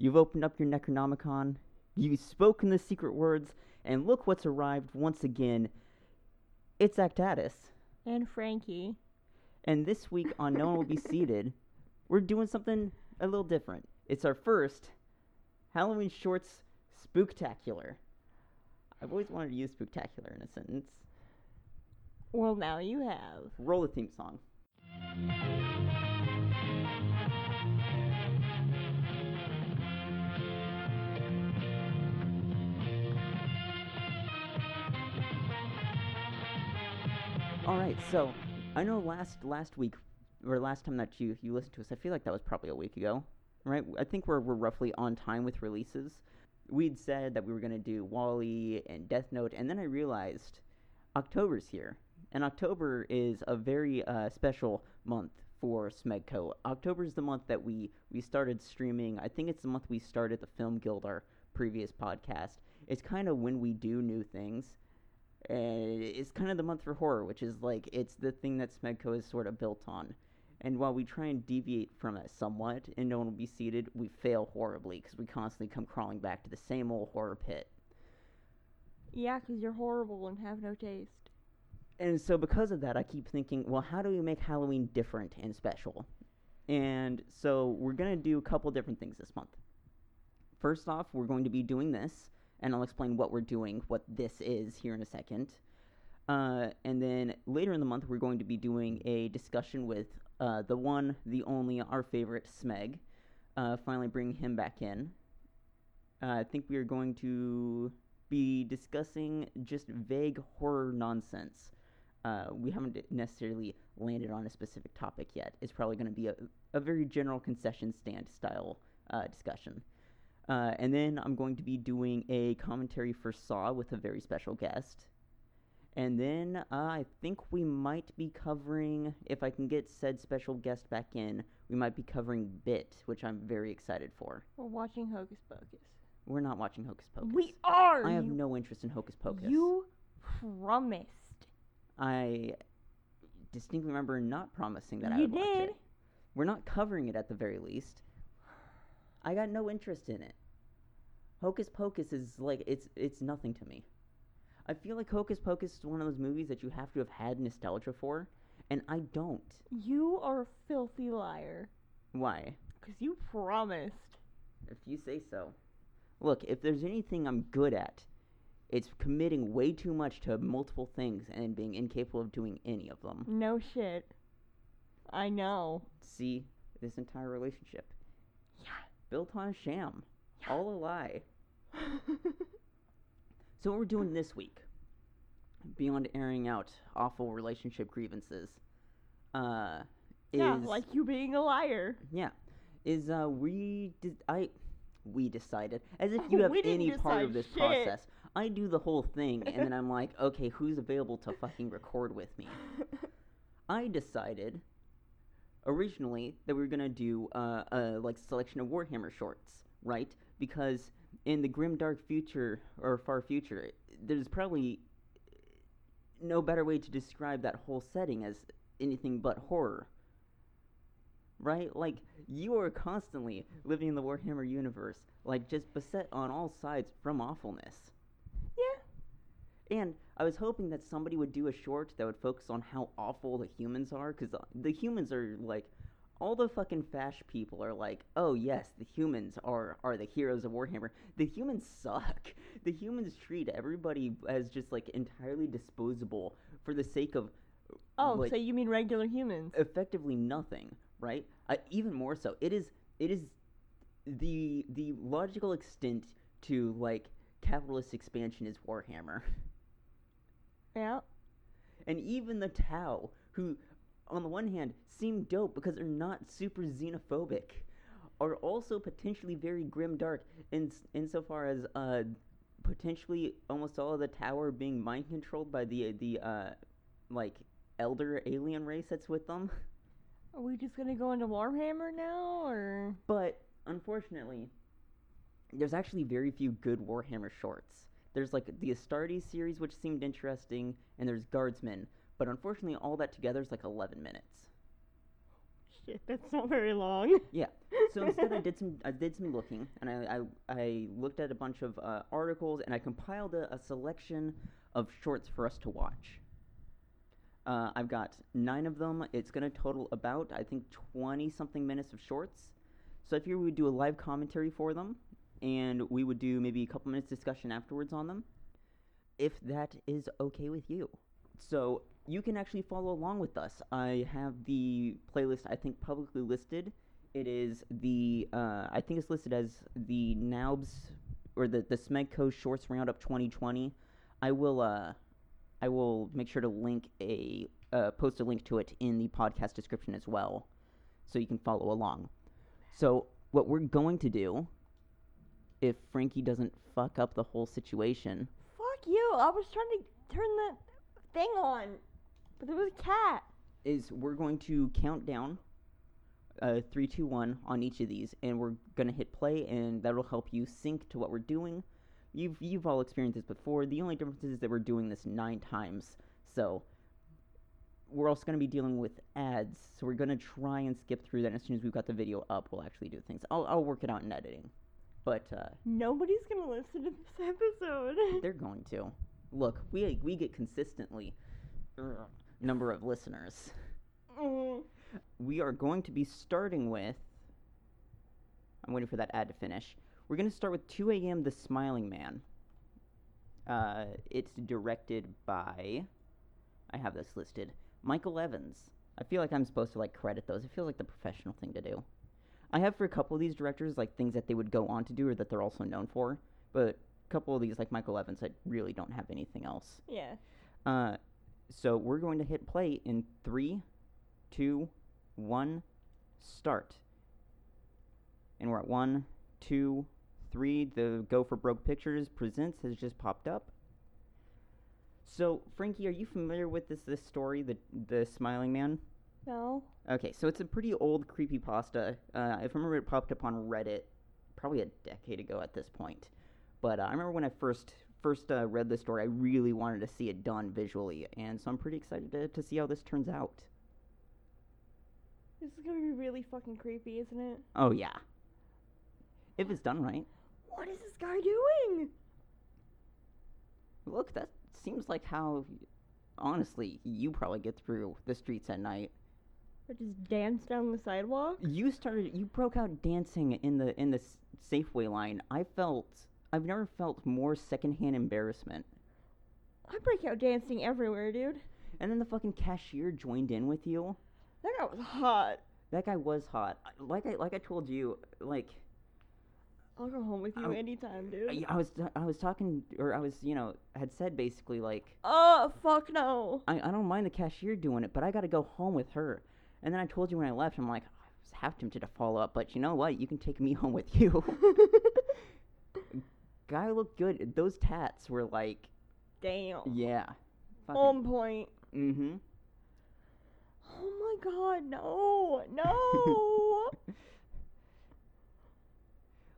You've opened up your Necronomicon, you've spoken the secret words, and look what's arrived once again. It's Actatus. And Frankie. And this week on No One Will Be Seated, we're doing something a little different. It's our first Halloween Shorts Spooktacular. I've always wanted to use Spooktacular in a sentence. Well, now you have. Roll the theme song. All right, so I know last last week or last time that you you listened to us, I feel like that was probably a week ago, right? I think we're we're roughly on time with releases. We'd said that we were gonna do Wally and Death Note, and then I realized October's here, and October is a very uh, special month for SmeggCo. October is the month that we we started streaming. I think it's the month we started the Film Guild, our previous podcast. It's kind of when we do new things and it's kind of the month for horror, which is like it's the thing that SmeggCo is sort of built on. And while we try and deviate from it somewhat, and no one will be seated, we fail horribly because we constantly come crawling back to the same old horror pit. Yeah, because you're horrible and have no taste. And so, because of that, I keep thinking, well, how do we make Halloween different and special? And so, we're going to do a couple different things this month. First off, we're going to be doing this, and I'll explain what we're doing, what this is here in a second. Uh, and then later in the month, we're going to be doing a discussion with uh, the one, the only, our favorite Smeg. Uh, finally, bring him back in. Uh, I think we are going to be discussing just vague horror nonsense. Uh, we haven't necessarily landed on a specific topic yet. It's probably going to be a, a very general concession stand style uh, discussion. Uh, and then I'm going to be doing a commentary for Saw with a very special guest. And then uh, I think we might be covering, if I can get said special guest back in, we might be covering Bit, which I'm very excited for. We're watching Hocus Pocus. We're not watching Hocus Pocus. We are! I have you, no interest in Hocus Pocus. You promised. I distinctly remember not promising that I You would watch did. it. We're not covering it at the very least. I got no interest in it. Hocus Pocus is like it's it's nothing to me. I feel like Hocus Pocus is one of those movies that you have to have had nostalgia for, and I don't. You are a filthy liar. Why? Because you promised. If you say so. Look, if there's anything I'm good at, it's committing way too much to multiple things and being incapable of doing any of them. No shit. I know. See this entire relationship Yeah. built on a sham, all a lie. So what we're doing this week, beyond airing out awful relationship grievances, uh, is yeah, like you being a liar. yeah, is uh we did I we decided as if you have any part of this shit. process. I do the whole thing, and then I'm like, okay, who's available to fucking record with me? I decided originally that we were gonna do uh, a like selection of Warhammer shorts, right? Because in the grim dark future or far future, there's probably no better way to describe that whole setting as anything but horror. Right? Like you are constantly living in the Warhammer universe, like just beset on all sides from awfulness. yeah. And I was hoping that somebody would do a short that would focus on how awful the humans are, because the humans are like, all the fucking fash people are like, oh yes, the humans are are the heroes of Warhammer. The humans suck. The humans treat everybody as just like entirely disposable for the sake of, Oh, like, so you mean regular humans? effectively nothing, right? Uh, even more so, it is it is the the logical extent to like capitalist expansion is Warhammer. yeah. And even the Tau, who, on the one hand, seem dope because they're not super xenophobic, are also potentially very grim dark in insofar as uh, potentially almost all of the Tau being mind controlled by the the uh, like elder alien race that's with them. Are we just gonna go into Warhammer now, or But unfortunately, there's actually very few good Warhammer shorts. There's like the Astartes series, which seemed interesting, and there's Guardsmen. But unfortunately, all that together is like 11 minutes. Shit, that's not very long. Yeah. So instead, I did some I did some looking, and I I, I looked at a bunch of uh, articles, and I compiled a, a selection of shorts for us to watch. Uh, I've got nine of them. It's going to total about I think twenty something minutes of shorts. So if we would do a live commentary for them, and we would do maybe a couple minutes discussion afterwards on them, if that is okay with you. So you can actually follow along with us. I have the playlist I think publicly listed. It is the uh, I think it's listed as the Naubs or the the SmeggCo Shorts Roundup 2020. I will uh I will make sure to link a uh, post a link to it in the podcast description as well, so you can follow along. So what we're going to do, if Frankie doesn't fuck up the whole situation, Fuck you! I was trying to turn the thing on, but there was a cat. is we're going to count down uh, three, two, one on each of these, and we're gonna hit play, and that'll help you sync to what we're doing. You've you've all experienced this before. The only difference is that we're doing this nine times, so we're also gonna be dealing with ads. So we're gonna try and skip through that. And as soon as we've got the video up, we'll actually do things. I'll I'll work it out in editing, but uh, Nobody's gonna listen to this episode. they're going to. Look, we we get consistently uh, number of listeners. Mm. we are going to be starting with. I'm waiting for that ad to finish. We're going to start with 2 a.m. The Smiling Man. Uh, it's directed by. I have this listed. Michael Evans. I feel like I'm supposed to like credit those. It feels like the professional thing to do. I have for a couple of these directors like things that they would go on to do or that they're also known for, but a couple of these like Michael Evans, I really don't have anything else. Yeah. Uh, so we're going to hit play in three, two, one, start. And we're at one, two, three. The Go for Broke Pictures presents has just popped up. So, Frankie, are you familiar with this this story, the the Smiling Man? No. Okay, so it's a pretty old creepypasta. Uh, if I remember, it popped up on Reddit probably a decade ago at this point. But uh, I remember when I first first uh, read the story, I really wanted to see it done visually, and so I'm pretty excited to, to see how this turns out. This is gonna be really fucking creepy, isn't it? Oh yeah, if it's done right. What is this guy doing? Look, that seems like how, honestly, you probably get through the streets at night. Or just dance down the sidewalk? You started, you broke out dancing in the in the Safeway line. I felt, I've never felt more secondhand embarrassment. I break out dancing everywhere, dude. And then the fucking cashier joined in with you. That guy was hot. That guy was hot. Like I like I told you, like I'll go home with you Um, anytime, dude. I, I was I was talking or I was you know had said basically like Oh, fuck no. I, I don't mind the cashier doing it, but I got to go home with her. And then I told you when I left, I'm like I was half tempted to follow up, but you know what? You can take me home with you. Guy looked good. Those tats were like Damn. yeah. On point. mm-hmm. Oh my god, no. No.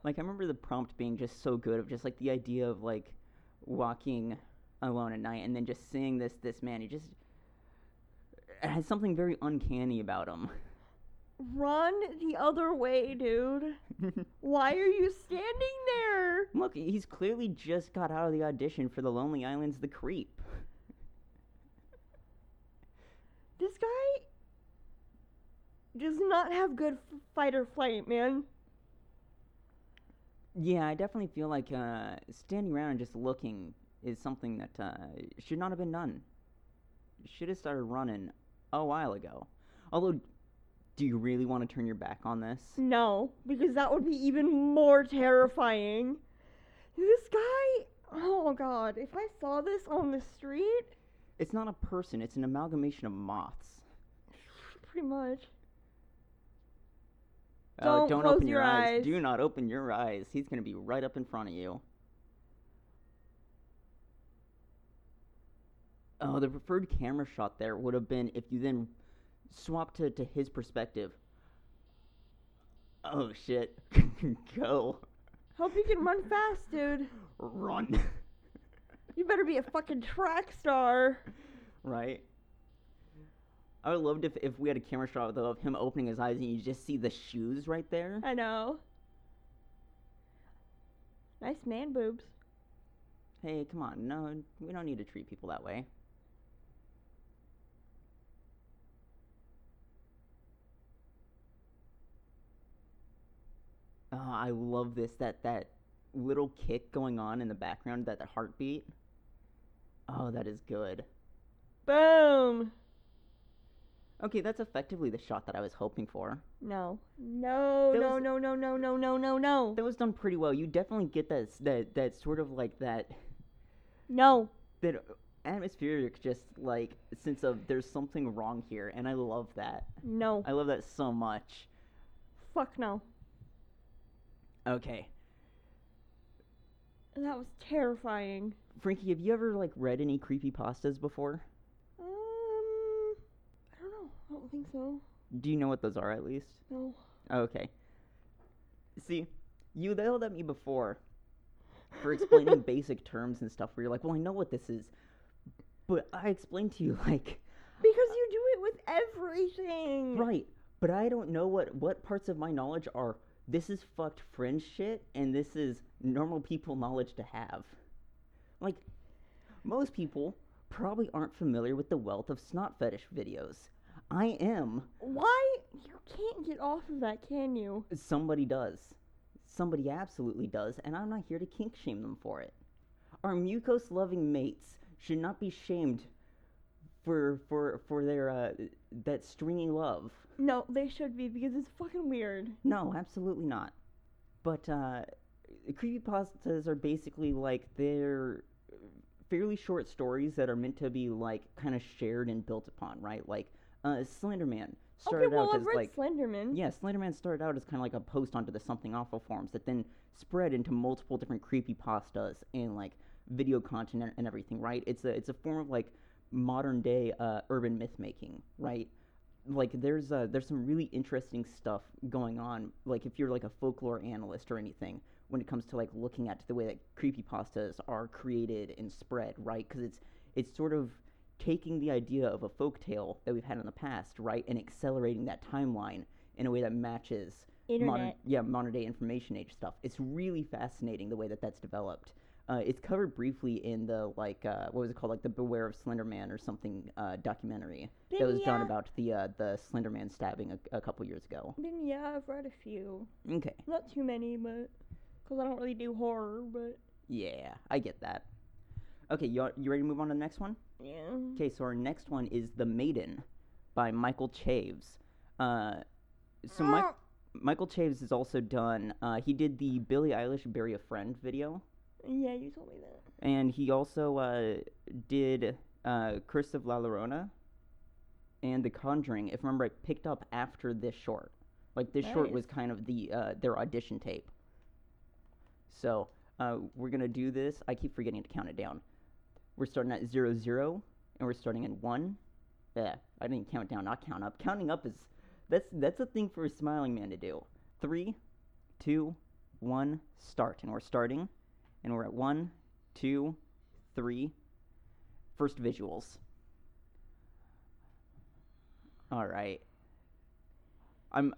Like I remember the prompt being just so good of just like the idea of like walking alone at night and then just seeing this this man. He just it has something very uncanny about him. Run the other way, dude. Why are you standing there? Look, he's clearly just got out of the audition for the Lonely Island's The Creep. This guy does not have good f- fight or flight, man. Yeah, I definitely feel like uh, standing around and just looking is something that uh, should not have been done. Should have started running a while ago. Although, do you really want to turn your back on this? No, because that would be even more terrifying. This guy, oh god, if I saw this on the street, It's not a person, it's an amalgamation of moths. pretty much. Oh, Don't don't close open your, your eyes. eyes. Do not open your eyes. He's going to be right up in front of you. Oh, the preferred camera shot there would have been if you then swap to, to his perspective. Oh shit. Go. Hope you can run fast, dude. Run. You better be a fucking track star. right? I would love if if we had a camera shot though of him opening his eyes and you just see the shoes right there. I know. Nice man boobs. Hey, come on, no, we don't need to treat people that way. Oh, I love this that that little kick going on in the background, that, that heartbeat. Oh, that is good. Boom. Okay, that's effectively the shot that I was hoping for. No. No, That no, was- no, no, no, no, no, no, no. That was done pretty well. You definitely get that that that sort of like that No. that atmospheric just like sense of there's something wrong here, and I love that. No. I love that so much. Fuck no. Okay, That was terrifying. Frankie, have you ever like read any creepy pastas before? Um, I don't know. I don't think so. Do you know what those are at least? No. Okay. See, you yelled at me before for explaining basic terms and stuff where you're like, well, I know what this is. But I explained to you, like, Because you do it with everything. right, but I don't know what, what parts of my knowledge are this is fucked fringe shit and this is normal people knowledge to have. Like, most people probably aren't familiar with the wealth of snot fetish videos. I am. Why? You can't get off of that, can you? Somebody does. Somebody absolutely does, and I'm not here to kink shame them for it. Our mucose loving mates should not be shamed for for for their uh, that stringy love. No, they should be because it's fucking weird. No, absolutely not. But uh, creepypastas are basically like they're fairly short stories that are meant to be like kind of shared and built upon, right? Like uh, Slenderman started okay, well, out I've as read like Slenderman. Yeah, Slenderman started out as kind of like a post onto the Something Awful forums that then spread into multiple different creepy pastas and like video content and, and everything, right? It's a it's a form of like modern day uh, urban myth making, right? Like there's uh, there's some really interesting stuff going on. Like if you're like a folklore analyst or anything, when it comes to like looking at the way that creepy pastas are created and spread, right? Because it's it's sort of taking the idea of a folk tale that we've had in the past, right, and accelerating that timeline in a way that matches modern, Internet. yeah, modern day information age stuff. It's really fascinating the way that that's developed. Uh, it's covered briefly in the like uh, what was it called, like the Beware of Slender Man or something uh, documentary that Then was done about the uh, the Slender Man stabbing a, a couple years ago. Then yeah, I've read a few. Okay, Not too many, but because I don't really do horror, but yeah, I get that. Okay, you you ready to move on to the next one? yeah. Okay, so our next one is The Maiden by Michael Chaves. Uh, so Mike, Ah, Michael Chaves has also done, uh, he did the Billie Eilish Bury a Friend video, yeah, you told me that. and he also uh, did uh, Curse of La Llorona and The Conjuring, if I remember, I picked up after this short. Like, this short was kind of the uh, their audition tape. So, uh, we're going to do this. I keep forgetting to count it down. We're starting at zero zero, and we're starting in 1. Yeah, I didn't count down, not count up. Counting up is that's that's a thing for a smiling man to do. Three, two, one, start, and we're starting, and we're at one, two, three. First visuals. All right. I'm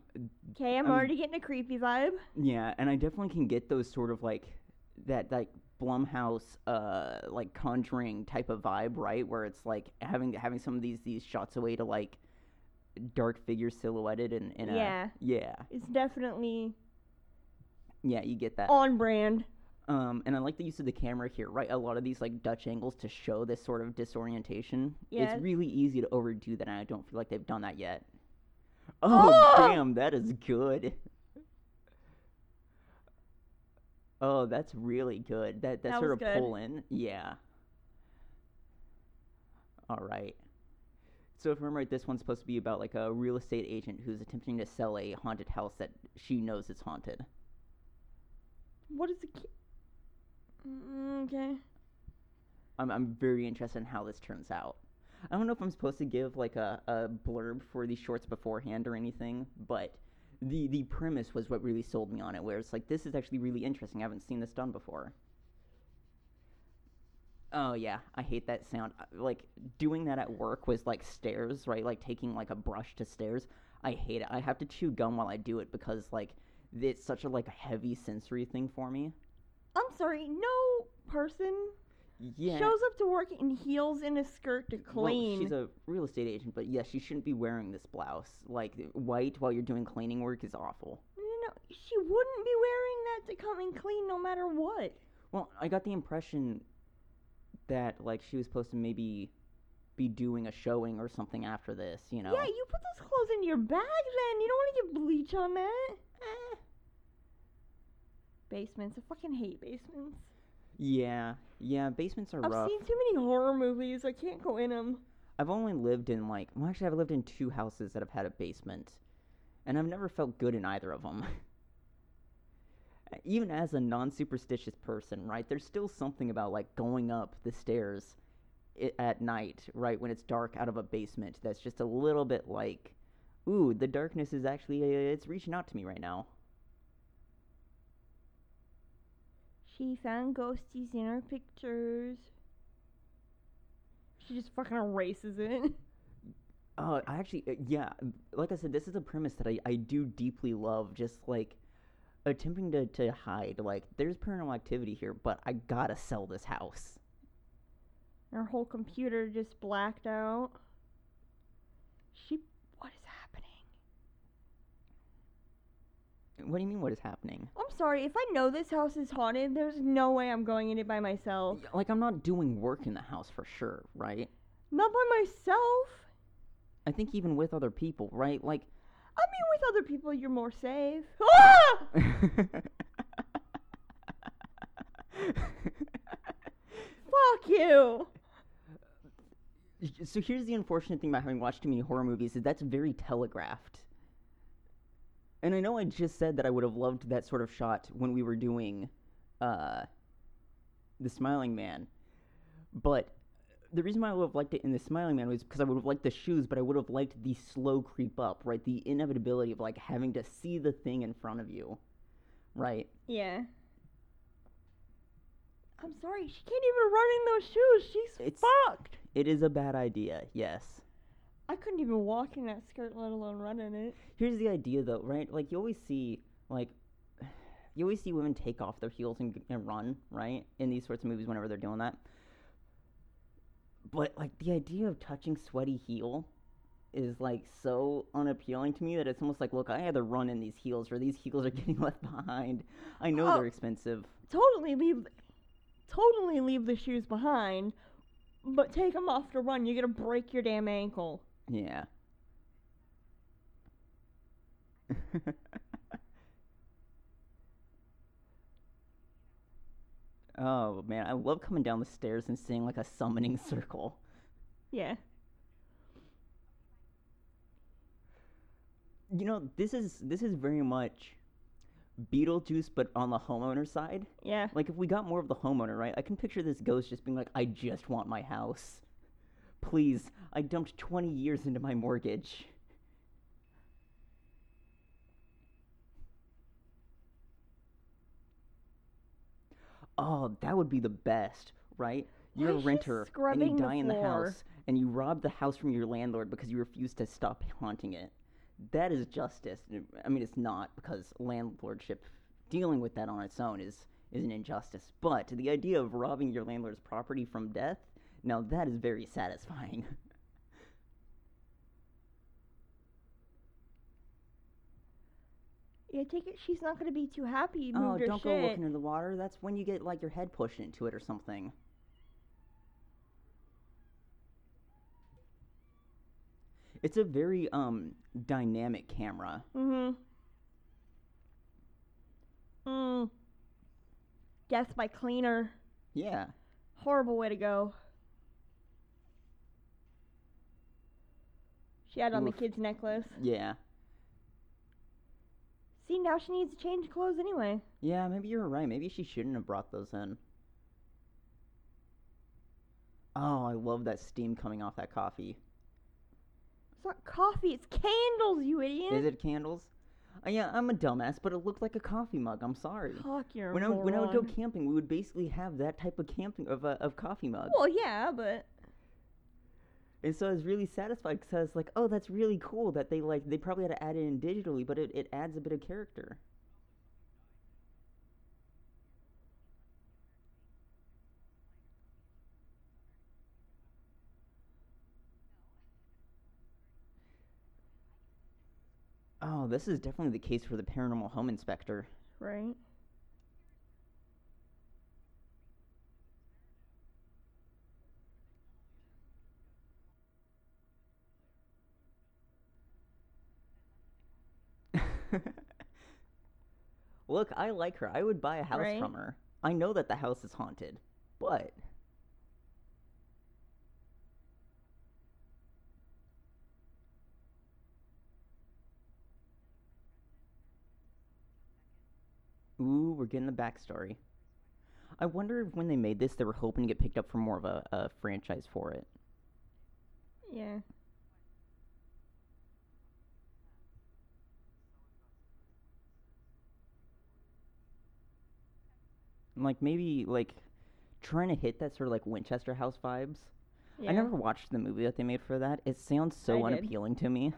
Okay, I'm Um, already getting a creepy vibe. yeah, and I definitely can get those sort of like that like Blumhouse uh like conjuring type of vibe, right? Where it's like having having some of these these shots away to like dark figures silhouetted and in, in Yeah. a yeah. It's definitely Yeah, you get that. on brand. Um and I like the use of the camera here, right? A lot of these like Dutch angles to show this sort of disorientation. Yeah. It's really easy to overdo that and I don't feel like they've done that yet. Oh, Oh! damn, that is good. Oh, that's really good. That that, That sort of good. pull in. Yeah. All right. So if I remember right, this one's supposed to be about like a real estate agent who's attempting to sell a haunted house that she knows is haunted. What is the ki- Mm, okay. I'm I'm very interested in how this turns out. I don't know if I'm supposed to give like a, a blurb for these shorts beforehand or anything, but the the premise was what really sold me on it. Where it's like this is actually really interesting. I haven't seen this done before. Oh yeah, I hate that sound. Like doing that at work was like stairs, right? Like taking like a brush to stairs. I hate it. I have to chew gum while I do it because like it's such a like heavy sensory thing for me. I'm sorry, no person Yeah. shows up to work in heels and a skirt to well, clean. she's a real estate agent, but yes, she shouldn't be wearing this blouse. Like white while you're doing cleaning work is awful. no, no, no, she wouldn't be wearing that to come and clean no matter what. Well, I got the impression that like she was supposed to maybe be doing a showing or something after this, you know. Yeah, you put those clothes in your bag then. You don't want to get bleach on that. Eh. Basements. I fucking hate basements. Yeah, yeah, basements are rough. I've rough. seen too many horror movies. I can't go in them. I've only lived in like, well, actually, I've lived in two houses that have had a basement, and I've never felt good in either of them. Even as a non-superstitious person, right? There's still something about like going up the stairs i- at night, right when it's dark, out of a basement. That's just a little bit like, ooh, the darkness is actually uh, it's reaching out to me right now. She found ghosties in her pictures. She just fucking erases it. Oh, I actually, uh, yeah. Like I said, this is a premise that I, I do deeply love. Just like attempting to, to hide. Like, there's paranormal activity here, but I gotta sell this house. Her whole computer just blacked out. She. What is happening? What do you mean, what is happening? I'm sorry, if I know this house is haunted, there's no way I'm going in it by myself. Like, I'm not doing work in the house for sure, right? Not by myself. I think even with other people, right? Like, I mean, with other people, you're more safe. Ah! Fuck you! so here's the unfortunate thing about having watched too many horror movies is that's very telegraphed. And I know I just said that I would have loved that sort of shot when we were doing uh, the Smiling Man, but the reason why I would have liked it in the Smiling Man was because I would have liked the shoes, but I would have liked the slow creep up, right? The inevitability of like having to see the thing in front of you, right? Yeah. I'm sorry, she can't even run in those shoes. She's It's- fucked. It is a bad idea, yes. I couldn't even walk in that skirt, let alone run in it. Here's the idea, though, right? Like you always see, like, you always see women take off their heels and, and run, right? In these sorts of movies, whenever they're doing that. But like the idea of touching sweaty heel is like so unappealing to me that it's almost like, look, I either run in these heels or these heels are getting left behind. I know Oh. they're expensive. Totally leave, totally leave the shoes behind, but take them off to run. You're gonna break your damn ankle. Yeah. oh man, I love coming down the stairs and seeing like a summoning circle. Yeah. You know, this is this is very much Beetlejuice, but on the homeowner side. Yeah. Like if we got more of the homeowner, right? I can picture this ghost just being like, "I just want my house, please. I dumped twenty years into my mortgage." Oh, that would be the best, right? You're Why a renter and you scrubbing the die in the house and you rob the house from your landlord because you refuse to stop haunting it. That is justice. I mean, it's not because landlordship dealing with that on its own is is an injustice. But the idea of robbing your landlord's property from death, now that is very satisfying. Yeah, take it. She's not gonna be too happy. You oh, moved her don't shit. go looking in the water. That's when you get like your head pushed into it or something. It's a very um dynamic camera. Mm-hmm. Mm. Death by cleaner. Yeah. Horrible way to go. She had on the kid's necklace. Yeah. See, now she needs to change clothes anyway. Yeah, maybe you're right. Maybe she shouldn't have brought those in. Oh, I love that steam coming off that coffee. It's not coffee, it's candles, you idiot. Is it candles? Uh, yeah, I'm a dumbass, but it looked like a coffee mug. I'm sorry. Fuck, you're When I would- when I would go camping, we would basically have that type of camping of of coffee mug. Well, yeah, but And so I was really satisfied because I was like, oh, that's really cool that they like they probably had to add it in digitally, but it, it adds a bit of character. Oh, this is definitely the case for the paranormal home inspector. right. Look, I like her. I would buy a house Right. from her. I know that the house is haunted, but Ooh, we're getting the backstory. I wonder if when they made this, they were hoping to get picked up for more of a, a franchise for it. Yeah. And, Like maybe like trying to hit that sort of like Winchester House vibes. Yeah. I never watched the movie that they made for that. It sounds so I did. unappealing to me.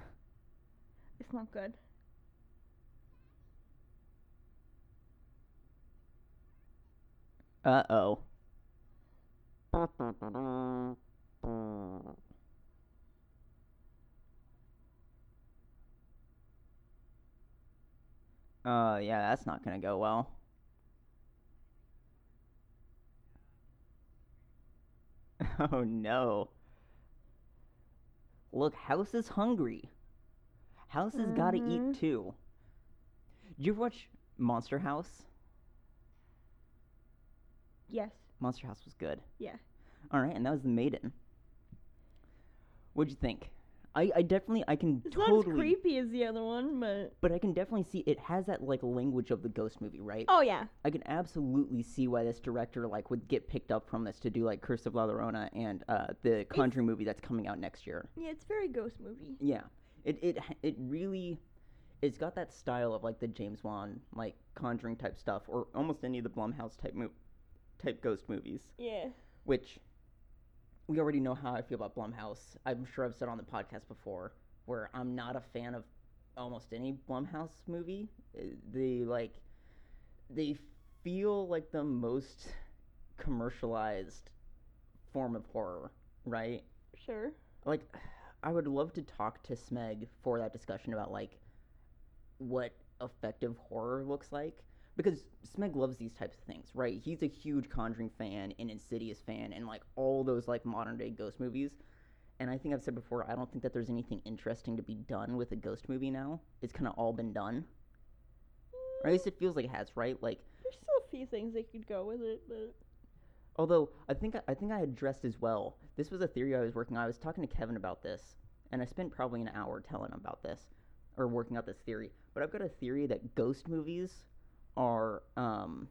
It's not good. Uh oh. Uh, yeah, that's not gonna go well. Oh no. Look, House is hungry. House has gotta Mhm. eat too. Did you ever watch Monster House? Yes. Monster House was good. Yeah. All right, and that was the Maiden. What'd you think? I, I definitely I can It's not totally, as creepy as the other one, but but I can definitely see it has that like language of the ghost movie, right? oh yeah. I can absolutely see why this director like would get picked up from this to do like Curse of La Llorona and uh, the Conjuring movie that's coming out next year. Yeah, it's very ghost movie. Yeah, it it it really, it's got that style of like the James Wan like Conjuring type stuff, or almost any of the Blumhouse type mo- type ghost movies. Yeah. which we already know how I feel about Blumhouse. I'm sure I've said on the podcast before, where I'm not a fan of almost any Blumhouse movie. Uh, They like they feel like the most commercialized form of horror, right? Sure. Like I would love to talk to Smeg for that discussion about like what effective horror looks like because Smeg loves these types of things, right? He's a huge Conjuring fan and Insidious fan and like all those like modern day ghost movies. And I think I've said before, I don't think that there's anything interesting to be done with a ghost movie now. It's kind of all been done. Or at least it feels like it has, right? Like There's still a few things they could go with it, but Although I think I think I addressed as well. This was a theory I was working on. I was talking to Kevin about this, and I spent probably an hour telling him about this or working out this theory. But I've got a theory that ghost movies are um,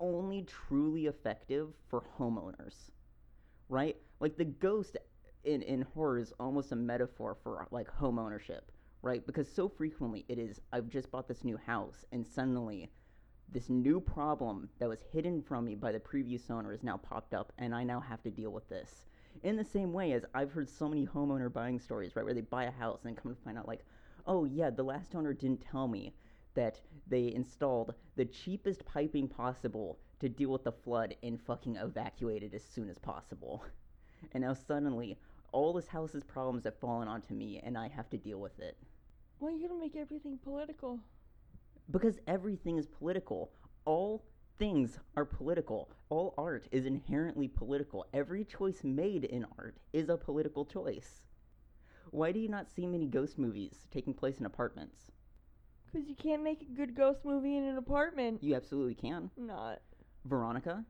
only truly effective for homeowners, right? Like the ghost in in horror is almost a metaphor for like home ownership, right? Because so frequently it is I've just bought this new house and suddenly this new problem that was hidden from me by the previous owner has now popped up and I now have to deal with this. In the same way as I've heard so many homeowner buying stories, right, where they buy a house and come to find out, like, oh yeah, the last owner didn't tell me that they installed the cheapest piping possible to deal with the flood and fucking evacuated as soon as possible. And now suddenly, all this house's problems have fallen onto me and I have to deal with it. why are you gonna make everything political? Because everything is political. All things are political. All art is inherently political. Every choice made in art is a political choice. Why do you not see many ghost movies taking place in apartments? Because you can't make a good ghost movie in an apartment. You absolutely can. Not. Veronica,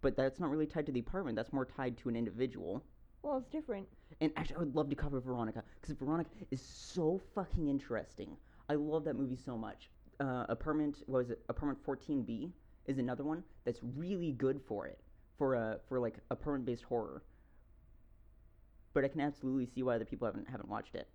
but that's not really tied to the apartment. That's more tied to an individual. Well, it's different. And actually, I would love to cover Veronica because Veronica is so fucking interesting. I love that movie so much. Uh, apartment what was it? Apartment 14B is another one that's really good for it for a for like apartment based horror. But I can absolutely see why other people haven't haven't watched it.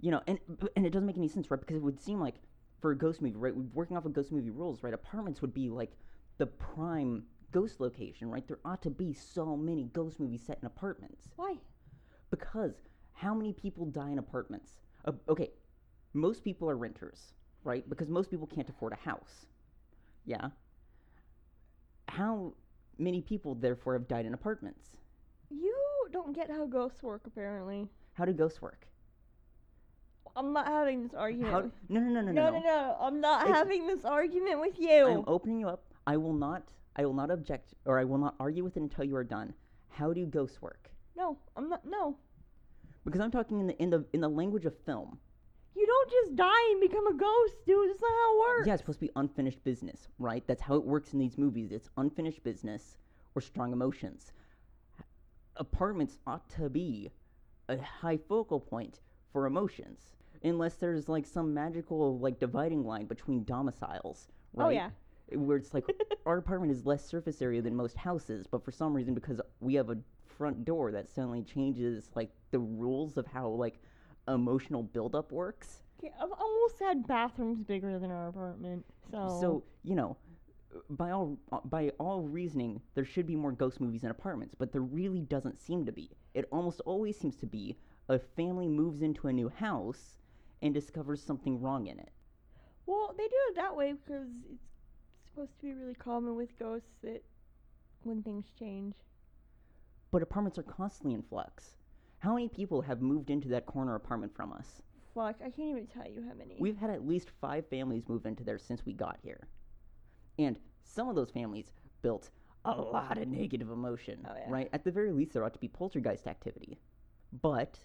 you know, and and it doesn't make any sense, right? Because it would seem like for a ghost movie, right? Working off of ghost movie rules, right? Apartments would be like the prime ghost location, right? There ought to be so many ghost movies set in apartments Why? because how many people die in apartments? Uh, okay, most people are renters, right? Because most people can't afford a house. Yeah. How many people therefore have died in apartments? You don't get how ghosts work, apparently. How do ghosts work? I'm not having this argument. How? No, no, no, no, no, no. no, no. I'm not It's- having this argument with you. I'm opening you up. I will not. I will not object, or I will not argue with it until you are done. How do ghosts work? no, I'm not. No. Because I'm talking in the in the in the language of film. You don't just die and become a ghost, dude. That's not how it works. Yeah, it's supposed to be unfinished business, right? That's how it works in these movies. It's unfinished business or strong emotions. Apartments ought to be a high focal point for emotions, unless there's like some magical like dividing line between domiciles, right? Oh yeah. Where it's like our apartment is less surface area than most houses, but for some reason, because we have a front door, that suddenly changes like the rules of how like emotional buildup works. Okay, I've almost had bathrooms bigger than our apartment. So. So you know, by all uh, by all reasoning, there should be more ghost movies in apartments, but there really doesn't seem to be. It almost always seems to be a family moves into a new house and discovers something wrong in it. Well, they do it that way because it's supposed to be really common with ghosts that when things change. But apartments are constantly in flux. How many people have moved into that corner apartment from us? Fuck, I can't even tell you how many. We've had at least five families move into there since we got here. And some of those families built a lot of negative emotion, Oh, yeah. right? At the very least, there ought to be poltergeist activity. But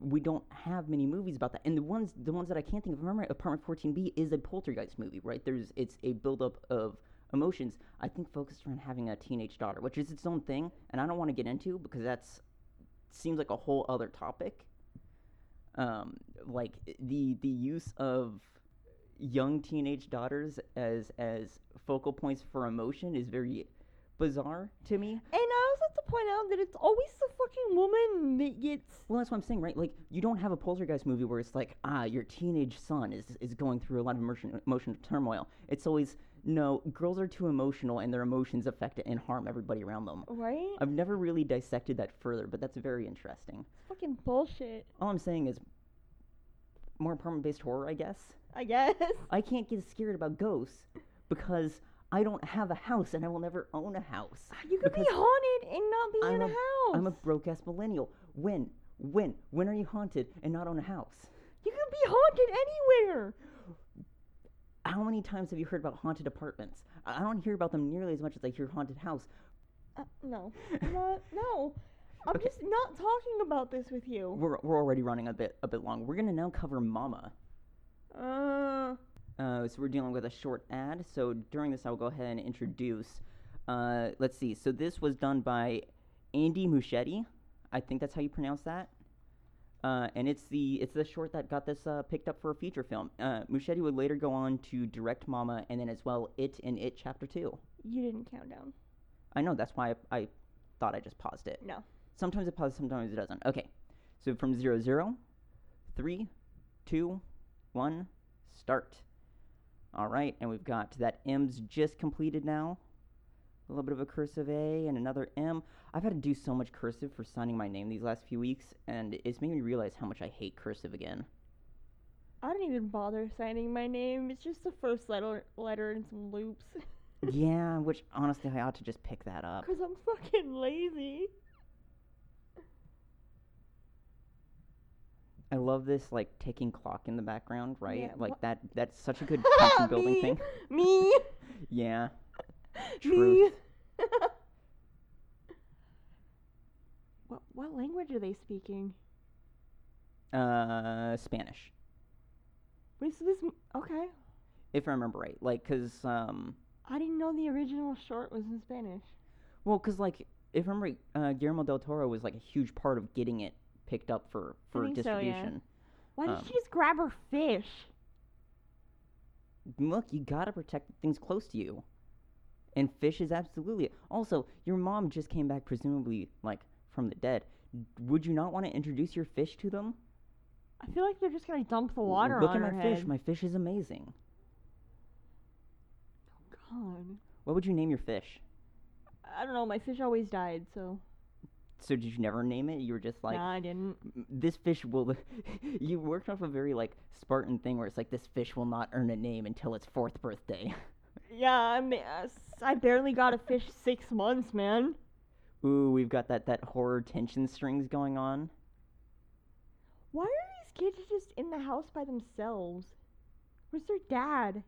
we don't have many movies about that. And the ones the ones that I can't think of, remember Apartment 14B is a poltergeist movie, right? There's it's a buildup of emotions, I think focused around having a teenage daughter, which is its own thing, and I don't want to get into because that's seems like a whole other topic. Um, like the the use of young teenage daughters as as focal points for emotion is very bizarre to me. and also have to point out that it's always the fucking woman that gets. Well, that's what I'm saying, right? Like, you don't have a poltergeist movie where it's like, ah, your teenage son is is going through a lot of emotion, emotional turmoil. It's always no, girls are too emotional, and their emotions affect and harm everybody around them. Right? I've never really dissected that further, but that's very interesting. fucking bullshit. All I'm saying is more apartment-based horror, I guess. I guess. I can't get scared about ghosts because I don't have a house, and I will never own a house. You could be haunted and not be I'm in a, a- house. I'm a broke-ass millennial. When, when, when are you haunted and not own a house? you could be haunted anywhere. How many times have you heard about haunted apartments? I I don't hear about them nearly as much as I hear haunted house. Uh, no, not, no. I'm Okay. just not talking about this with you. We're, we're already running a bit a bit long. We're gonna now cover Mama. Uh, Uh, so we're dealing with a short ad. So during this, I will go ahead and introduce. Uh, let's see. So this was done by Andy Muschietti. I think that's how you pronounce that. Uh, and it's the it's the short that got this uh, picked up for a feature film. Uh, Muschietti would later go on to direct Mama, and then as well It and It Chapter Two. you didn't count down. I know that's why I, I thought I just paused it. No. Sometimes it pauses, sometimes it doesn't. Okay. So from zero zero, three, two, one, start. All right, and we've got that M's just completed now. A little bit of a cursive A and another M. I've had to do so much cursive for signing my name these last few weeks, and it's made me realize how much I hate cursive again. I don't even bother signing my name. It's just the first letter, letter and some loops. yeah, which honestly, I ought to just pick that up. Cause I'm fucking lazy. I love this like ticking clock in the background, right? Yeah, like wha- that. That's such a good tension building me, thing. Me. Yeah. Truth. what what language are they speaking? Uh, Spanish, Was this okay? if I remember right. Like, cause um, I didn't know the original short was in Spanish. well, cause like if I remember, right, uh, Guillermo del Toro was like a huge part of getting it picked up for for think so, yeah. distribution. Why did Um, she just grab her fish? Look, you gotta protect things close to you, and fish is absolutely. Also, your mom just came back, presumably like from the dead. Would you not want to introduce your fish to them? I feel like they're just gonna dump the water Look on at my head. fish. My fish is amazing. Oh God. What would you name your fish? I don't know. My fish always died, so So did you never name it? You were just like, nah, I didn't. This fish will. you worked off a very like Spartan thing where it's like this fish will not earn a name until its fourth birthday. Yeah, I mean, uh, I barely got a fish six months, man. Ooh, we've got that that horror tension strings going on. Why are these kids just in the house by themselves? Where's their dad?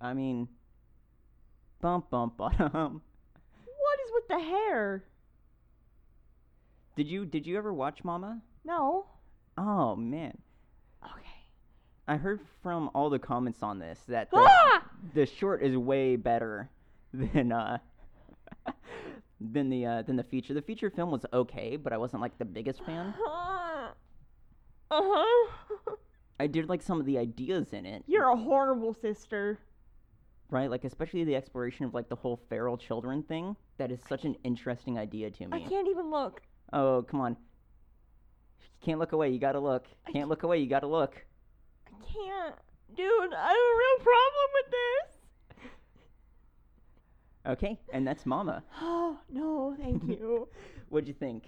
I mean, bump bump bottom. The hair? Did you did you ever watch Mama? No. Oh man, Okay. I heard from all the comments on this that the, Ah! the short is way better than uh than the uh, than the feature. The feature film was okay, but I wasn't like the biggest fan. Uh huh. I did like some of the ideas in it, You're a horrible sister. Right? Like especially the exploration of like the whole feral children thing. That is such an interesting idea to me. I can't even look. Oh, come on. Can't look away, you gotta look. I Can't look away, you gotta look. I can't. Dude, I have a real problem with this. Okay, and that's Mama. Oh, no, thank you. What'd you think?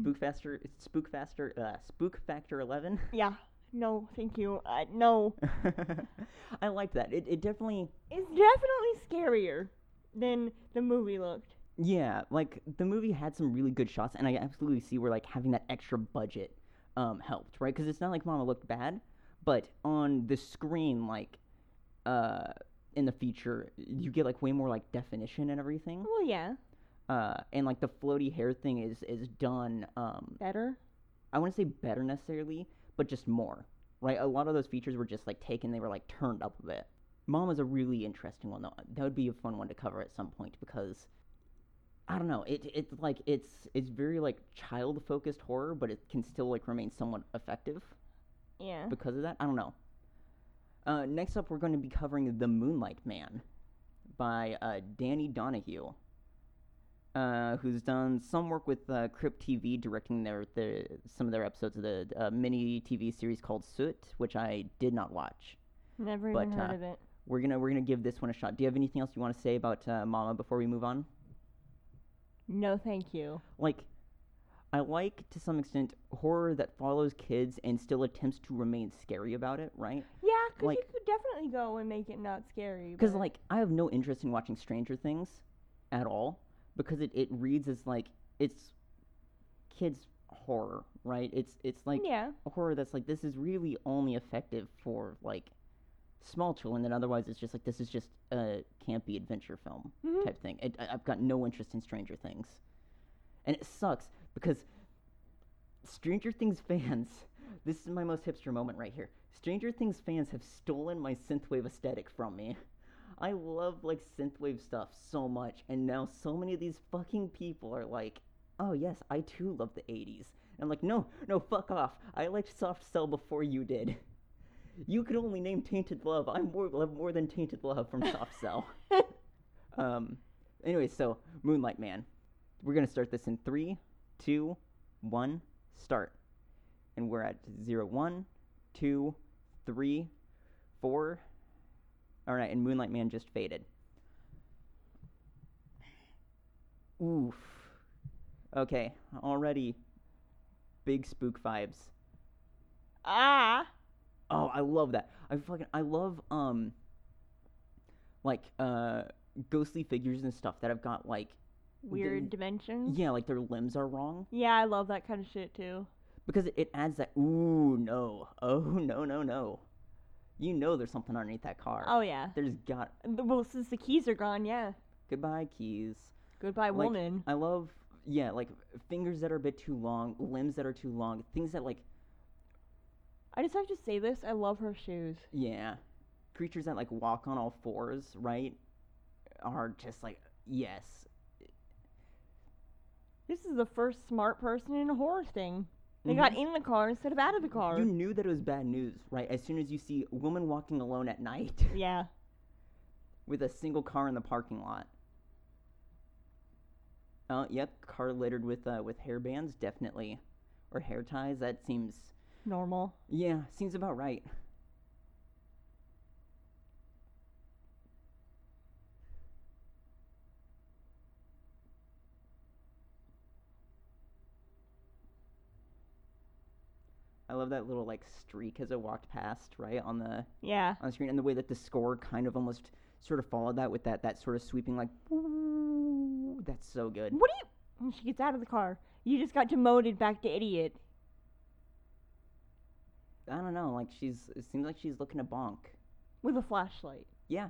Spook Faster, Spook Faster, uh, Spook Factor 11? yeah. No, thank you. Uh, no. I like that. It, it definitely, It's definitely scarier than the movie looked. yeah, like the movie had some really good shots, and I absolutely see where like having that extra budget um, helped, right? Because it's not like Mama looked bad, but on the screen, like, uh, in the feature, you get like way more like definition and everything. Well, yeah. Uh, and like the floaty hair thing is is done um, Better. I wouldn't say better necessarily, but just more, right? A lot of those features were just like taken, they were like turned up a bit. Mom is a really interesting one though. That would be a fun one to cover at some point because I don't know. It it's like it's it's very like child focused horror, but it can still like remain somewhat effective Yeah. because of that. I don't know. Uh, next up, we're going to be covering The Moonlight Man by uh, Danny Donahue, uh, who's done some work with uh, Crypt TV, directing their, their some of their episodes of the uh, mini TV series called Soot, which I did not watch. Never but, even heard uh, of it. We're gonna we're gonna give this one a shot. Do you have anything else you want to say about uh, Mama before we move on? No, thank you. Like, I like to some extent horror that follows kids and still attempts to remain scary about it, right? Yeah, 'cause Like- you could definitely go and make it not scary. Because like I have no interest in watching Stranger Things at all because it, it reads as like it's kids horror, right? It's it's like yeah, a horror that's like this is really only effective for like small children, and otherwise it's just like this is just a campy adventure film Mhm. type thing. It, I, I've got no interest in Stranger Things, and it sucks because Stranger Things fans. This is my most hipster moment right here. Stranger Things fans have stolen my synthwave aesthetic from me. I love like synthwave stuff so much, and now so many of these fucking people are like, "Oh yes, I too love the '80s." And I'm like, "No, no, fuck off. I liked Soft Cell before you did. You could only name Tainted Love. I more love more than Tainted Love from Soft Cell." um. Anyway, so Moonlight Man. We're gonna start this in three, two, one, start. And we're at zero, one, two, three, four. All right, and Moonlight Man just faded. Oof. Okay, already big spook vibes. ah, Oh, I love that. I fucking I love um like uh ghostly figures and stuff that have got like weird the- dimensions. yeah, like their limbs are wrong Yeah, I love that kind of shit too. because it, it adds that ooh no. Oh no no no. You know there's something underneath that car. Oh yeah. There's got Well, since the keys are gone, yeah. goodbye keys. Goodbye, Like, woman. I love yeah, like fingers that are a bit too long, limbs that are too long, things that like I just have to say this. I love her shoes. yeah, creatures that like walk on all fours, right? Are just like yes. This is the first smart person in a horror thing. They got in the car instead of out of the car. You knew that it was bad news, right? As soon as you see a woman walking alone at night yeah. with a single car in the parking lot. Uh, yep, car littered with uh, with hair bands, definitely, or hair ties. That seems, Normal. yeah, seems about right. Love that little like streak as it walked past, right on the Yeah. on the screen, and the way that the score kind of almost sort of followed that with that that sort of sweeping like. That's so good. What do you? When she gets out of the car, you just got demoted back to idiot. I don't know. Like she's. It seems like she's looking to bonk. with a flashlight. Yeah,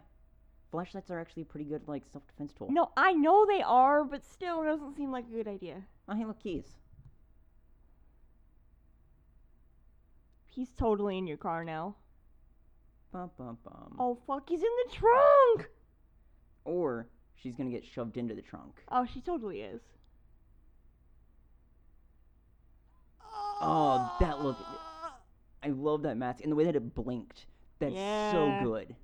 flashlights are actually a pretty good like self defense tool. No, I know they are, but still, it doesn't seem like a good idea. Oh, hey, look, keys. He's totally in your car now. Bum bum bum. Oh fuck, he's in the trunk. Or she's gonna get shoved into the trunk. Oh, she totally is. Oh, that look. I love that mask and the way that it blinked. That's so good.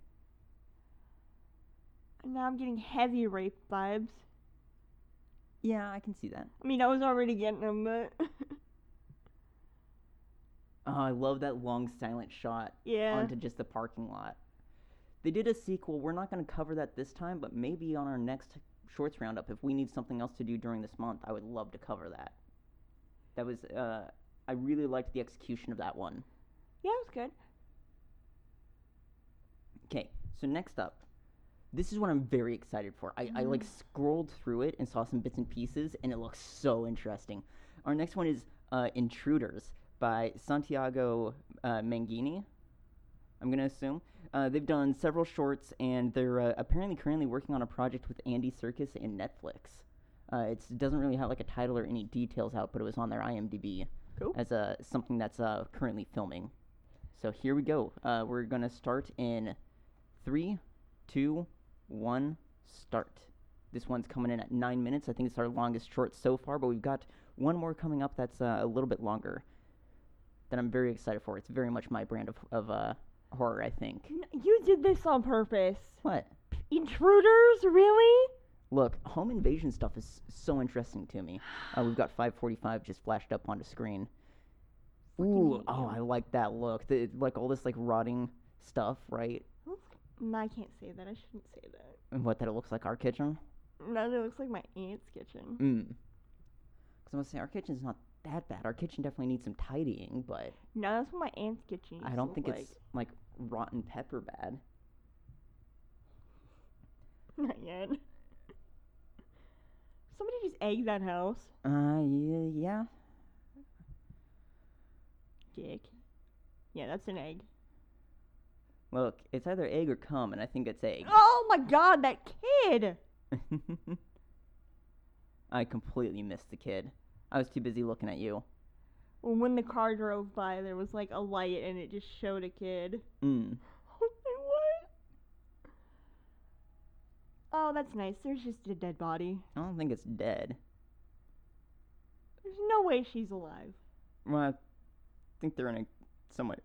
And now I'm getting heavy rape vibes. Yeah, I can see that. I mean, I was already getting them, but Oh, I love that long silent shot yeah. onto just the parking lot. They did a sequel. We're not going to cover that this time, but maybe on our next shorts roundup, if we need something else to do during this month, I would love to cover that. That was, uh, I really liked the execution of that one. Yeah, it was good. Okay, so next up, this is what I'm very excited for. I, I like scrolled through it and saw some bits and pieces, and it looks so interesting. Our next one is uh, Intruders by Santiago uh, Menghini. I'm gonna assume uh, they've done several shorts, and they're uh, apparently currently working on a project with Andy Serkis and Netflix. Uh, it doesn't really have like a title or any details out, but it was on their IMDb Cool. as a something that's uh, currently filming. So here we go. Uh, we're gonna start in three, two, one, start. This one's coming in at nine minutes. I think it's our longest short so far, but we've got one more coming up that's uh, a little bit longer. That I'm very excited for. It's very much my brand of of uh, horror. I think. You did this on purpose. What? Intruders, really? Look, home invasion stuff is so interesting to me. Uh, we've got 545 just flashed up onto screen. Ooh, oh. I like that look. The, like all this like rotting stuff, right? No, I can't say that. I shouldn't say that. And what that it looks like our kitchen. No, it looks like my aunt's kitchen. Mm. Because I'm gonna say our kitchen's not that bad. Our kitchen definitely needs some tidying, but No, that's what my aunt's kitchen used I don't think like. it's like rotten pepper bad. Not yet. Somebody just egged that house. Uh, yeah, yeah. Dick. Yeah, that's an egg. Look, it's either egg or cum, and I think it's egg. Oh my god, that kid! I completely missed the kid. I was too busy looking at you. Well, when the car drove by, there was like a light and it just showed a kid. Mm. I was like, what? Oh, that's nice. There's just a dead body. I don't think it's dead. There's no way she's alive. Well, I think they're in a somewhat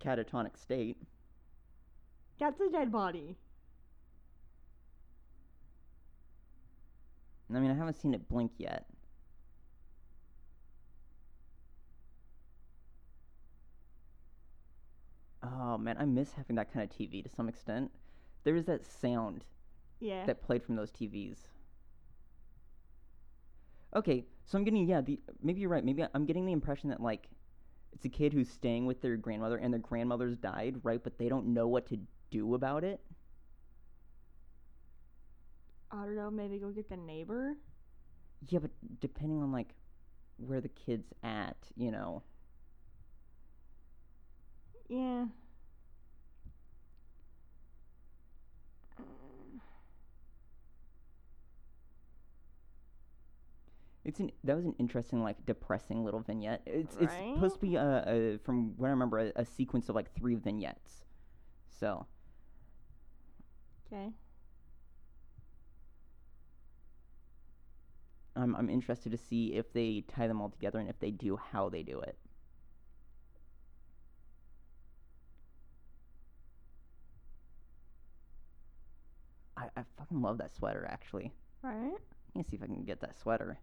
catatonic state. That's a dead body. I mean, I haven't seen it blink yet. Oh man, I miss having that kind of TV to some extent. There is that sound Yeah. that played from those TVs. Okay, so I'm getting yeah, the maybe you're right. Maybe I'm getting the impression that like it's a kid who's staying with their grandmother and their grandmother's died, right? But they don't know what to do about it. I don't know. Maybe go get the neighbor. Yeah, but depending on like where the kid's at, you know. Yeah. It's an that was an interesting like depressing little vignette. It's it's supposed to be a, a from what I remember a, a sequence of like three vignettes. So Okay. I'm I'm interested to see if they tie them all together and if they do how they do it. I, I fucking love that sweater actually. Right. Let me see if I can get that sweater.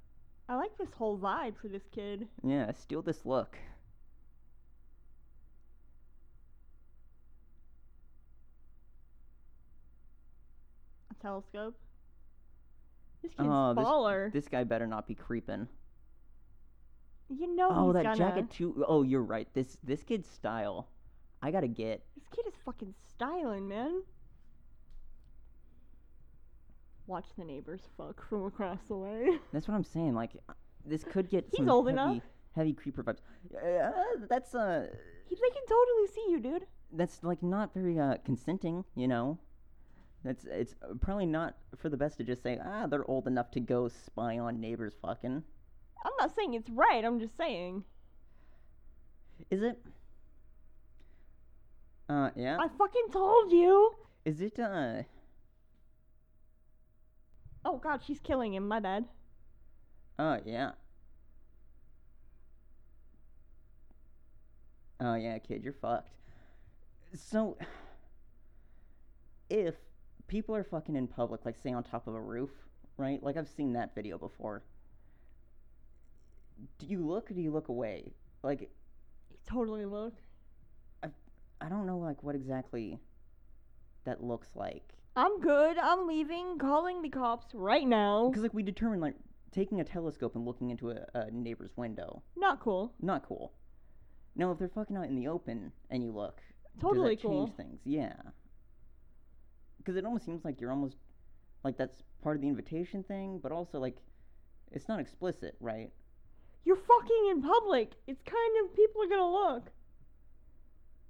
I like this whole vibe for this kid. Yeah, steal this look. A telescope. This kid's Oh, this- baller. This guy better not be creeping. you know oh, that gonna. jacket too. Oh, you're right. This this kid's style. I gotta get. This kid is fucking styling, man. Watch the neighbors fuck from across the way. That's what I'm saying. Like, this could get. He's some old heavy, enough. Heavy creeper vibes. Uh, that's uh, He, they can totally see you, dude. that's like not very uh consenting. You know. That's it's probably not for the best to just say ah they're old enough to go spy on neighbors fucking. I'm not saying it's right. I'm just saying. Is it? Uh yeah. I fucking told you. Is it uh? Oh god, she's killing him. My bad. Oh yeah. Oh yeah, kid, you're fucked. So, if people are fucking in public, like say on top of a roof, right? Like I've seen that video before. Do you look or do you look away? Like You totally look. I don't know, like what exactly that looks like. I'm good. I'm leaving. Calling the cops right now. Because like we determined, like taking a telescope and looking into a, a neighbor's window, Not cool. not cool. Now, if they're fucking out in the open and you look, Totally does that cool. change things? Yeah. Because it almost seems like you're almost like that's part of the invitation thing, but also like it's not explicit, right? You're fucking in public. It's kind of people are gonna look.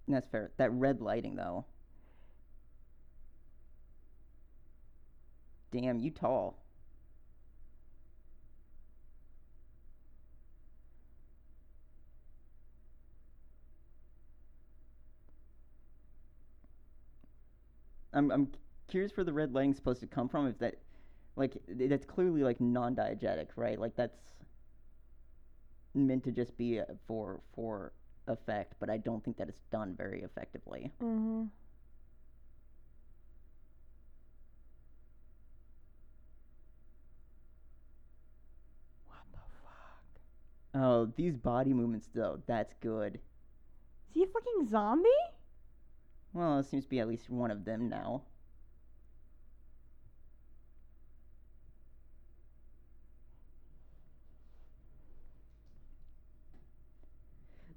And that's fair. That red lighting though. Damn, you tall. I'm I'm curious where the red lighting's supposed to come from. If that, like, that's clearly like non-diegetic, right? Like that's meant to just be uh, for for effect, but I don't think that it's done very effectively. Mm-hmm. What the fuck? Oh, these body movements though, that's good. Is he a fucking zombie? Well, it seems to be at least one of them now.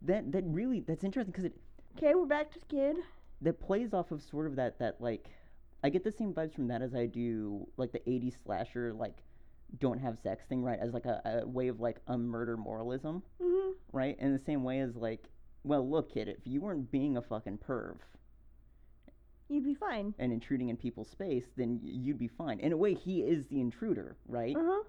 That that really that's interesting because it Okay, we're back to the kid. that plays off of sort of that that like I get the same vibes from that as I do like the 80s slasher like don't have sex thing right as like a, a way of like a murder moralism Mm-hmm. right in the same way as like well look kid if you weren't being a fucking perv You'd be fine. and intruding in people's space then y- you'd be fine in a way he is the intruder right Uh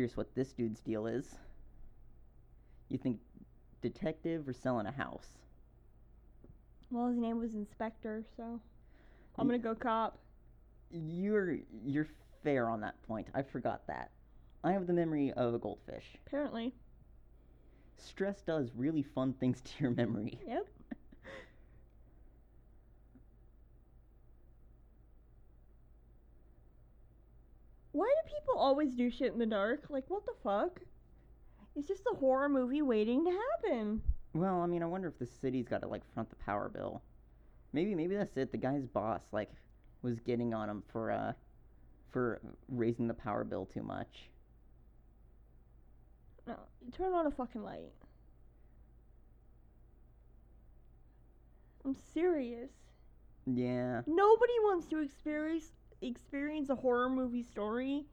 curious what this dude's deal is you think detective or selling a house Well, his name was Inspector, so I'm gonna go cop. you're you're fair on that point i forgot that i have the memory of a goldfish Apparently. stress does really fun things to your memory Yep. Why do people always do shit in the dark? Like, what the fuck? It's just a horror movie waiting to happen. well i mean i wonder if the city's got to like front the power bill maybe maybe that's it the guy's boss like was getting on him for uh for raising the power bill too much No, you turn on a fucking light. I'm serious. yeah Nobody wants to experience experience a horror movie story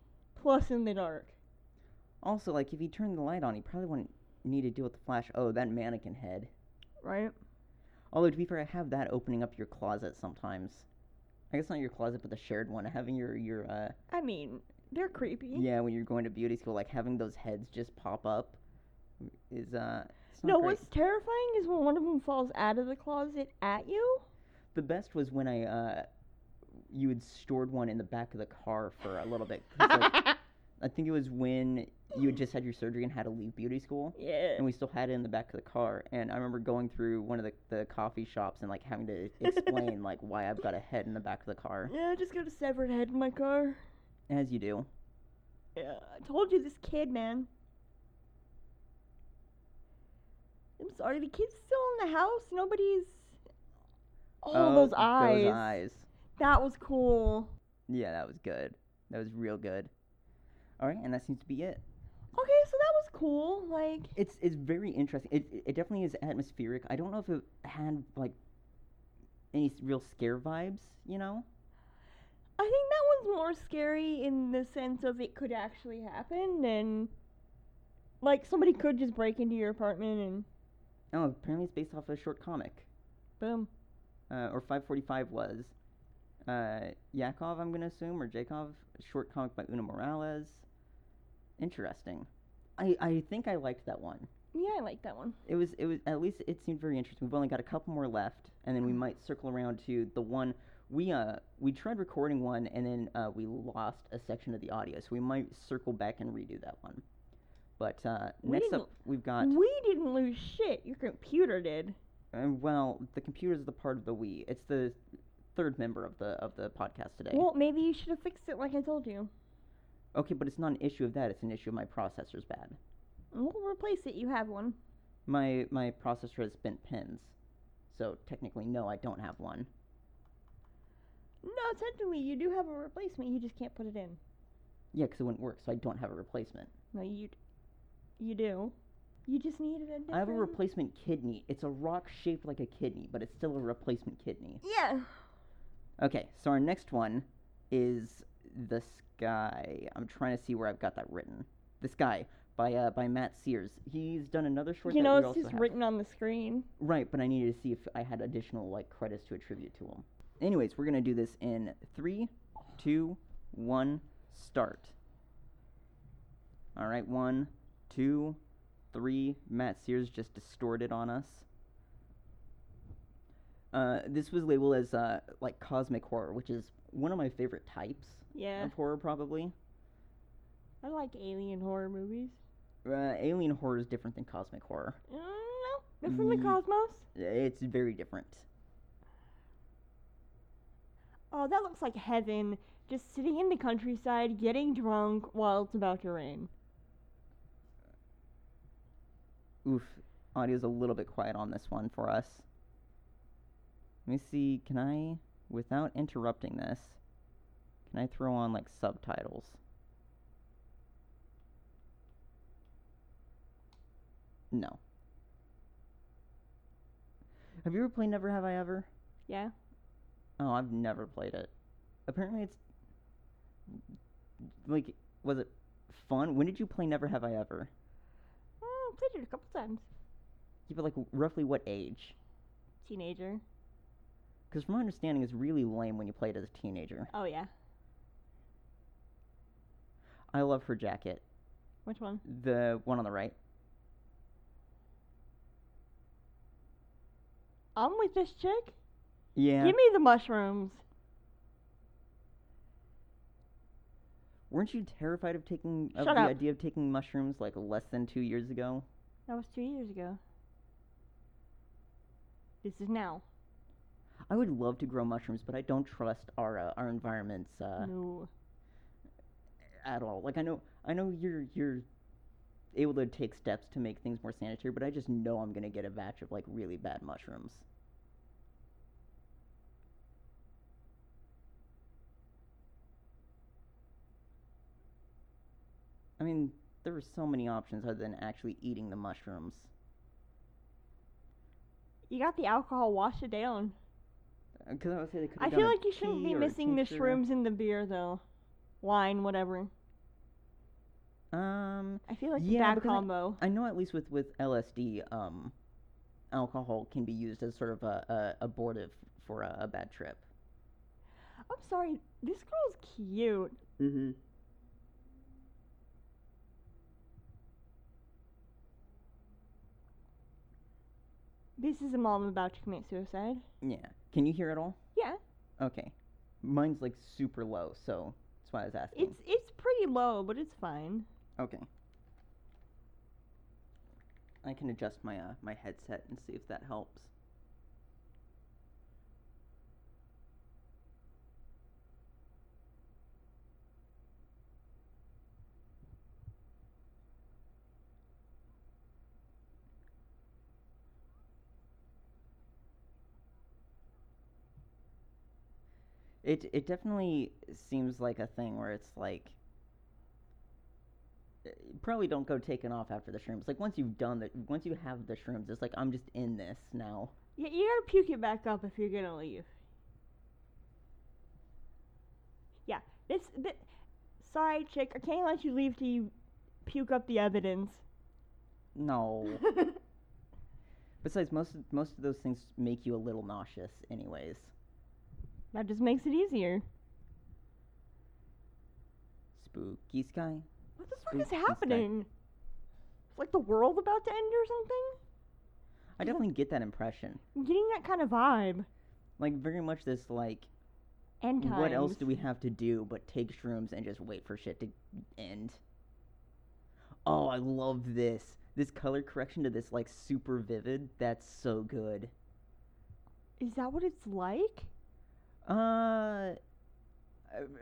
plus in the dark. Also, like if you turn the light on, you probably wouldn't need to deal with the flash. Oh, that mannequin head. Right? Although to be fair, I have that opening up your closet sometimes. I guess not your closet, but the shared one. Having your your uh I mean, they're creepy. yeah, when you're going to beauty school, like having those heads just pop up is uh. No, great. what's terrifying is when one of them falls out of the closet at you. The best was when I uh, you had stored one in the back of the car for a little bit. like, I think it was when you had just had your surgery and had to leave beauty school. Yeah. And we still had it in the back of the car. And I remember going through one of the, the coffee shops and like having to explain like why I've got a head in the back of the car. Yeah, I just got a severed head in my car. As you do. Yeah, I told you this kid, man. I'm sorry, the kid's still in the house. Nobody's. Oh, those eyes. Those eyes. That was cool. Yeah, that was good. That was real good. All right, and that seems to be it. Okay, so that was cool. Like, It's it's very interesting. It it definitely is atmospheric. I don't know if it had like any real scare vibes. You know. I think that one's more scary in the sense of it could actually happen and. Like, somebody could just break into your apartment and. Oh, apparently it's based off a short comic. Boom. uh, or 545 was uh, Yakov, I'm going to assume, or Jakov, short comic by Una Morales. Interesting. I, I think I liked that one. Yeah, I like that one. It was it was at least it seemed very interesting. We've only got a couple more left, and then we might circle around to the one we uh we tried recording one, and then uh, we lost a section of the audio, so we might circle back and redo that one. But uh, We next up, we've got We didn't lose shit. Your computer did. uh, well, the computer is the part of the we. It's the third member of the of the podcast today. Well, maybe you should have fixed it like I told you. Okay, but it's not an issue of that. It's an issue of my processor's bad. We'll replace it. You have one. My my processor has bent pins, so technically, no, I don't have one. No, technically you do have a replacement. You just can't put it in. Yeah, because it wouldn't work, so I don't have a replacement. No, you, d- you do. You just needed a different. I have a replacement kidney. It's a rock shaped like a kidney, but it's still a replacement kidney. Yeah. Okay, so our next one is the sky. I'm trying to see where I've got that written. The sky by uh, by Matt Sears. He's done another short. You know, it's just have. written on the screen. Right, but I needed to see if I had additional like credits to attribute to him. Anyways, we're gonna do this in three, two, one, start. All right, one, two, three. Matt Sears just distorted on us. Uh, this was labeled as uh, like cosmic horror, which is one of my favorite types Yeah. of horror, probably. I like alien horror movies. Uh, alien horror is different than cosmic horror. Uh, no, they're from the cosmos. It's very different. Oh, that looks like heaven. Just sitting in the countryside, getting drunk while it's about to rain. Oof, audio's a little bit quiet on this one for us. Let me see, can I, without interrupting this, can I throw on like subtitles? No. Have you ever played Never Have I Ever? Yeah. Oh, I've never played it. Apparently it's like was it fun? When did you play Never Have I Ever? Oh, played it a couple times. Yeah, but like roughly what age? Teenager. Because from my understanding, it's really lame when you play it as a teenager. Oh yeah. I love her jacket. Which one? The one on the right. I'm with this chick. Yeah. Give me the mushrooms. Weren't you terrified of taking of Shut the up. idea of taking mushrooms like less than two years ago? That was two years ago. This is now. I would love to grow mushrooms, but I don't trust our uh, our environments uh, no. at all. Like I know I know you're you're able to take steps to make things more sanitary, but I just know I'm gonna get a batch of like really bad mushrooms. I mean, there are so many options other than actually eating the mushrooms. You got the alcohol. Wash it down. Because I would say they could. I feel like you shouldn't be missing the shrooms in the beer though. Wine, whatever. Um, I feel like Yeah, a bad because I- combo. I know at least with with LSD, um, alcohol can be used as sort of a, a abortive for a, a bad trip. I'm sorry. This girl's cute. Mm-hmm. This is a mom about to commit suicide. Yeah. Can you hear it all? Yeah. Okay. Mine's like super low, so That's why I was asking. It's it's pretty low, but it's fine. Okay. I can adjust my uh, my headset and see if that helps. It it definitely seems like a thing where it's like uh, probably don't go taking off after the shrooms. Like once you've done the once you have the shrooms, it's like I'm just in this now. Yeah, you gotta puke it back up if you're gonna leave. Yeah, this, this sorry, chick, I can't let you leave till you puke up the evidence. No. Besides, most most of those things make you a little nauseous, anyways. That just makes it easier. Spooky sky. What the fuck is Spooky sky. happening? Is like the world about to end or something? I definitely get that impression. I'm getting that kind of vibe. Like very much this like, End times. what else do we have to do but take shrooms and just wait for shit to end? Oh, I love this. This color correction to this like super vivid. That's so good. Is that what it's like? Uh,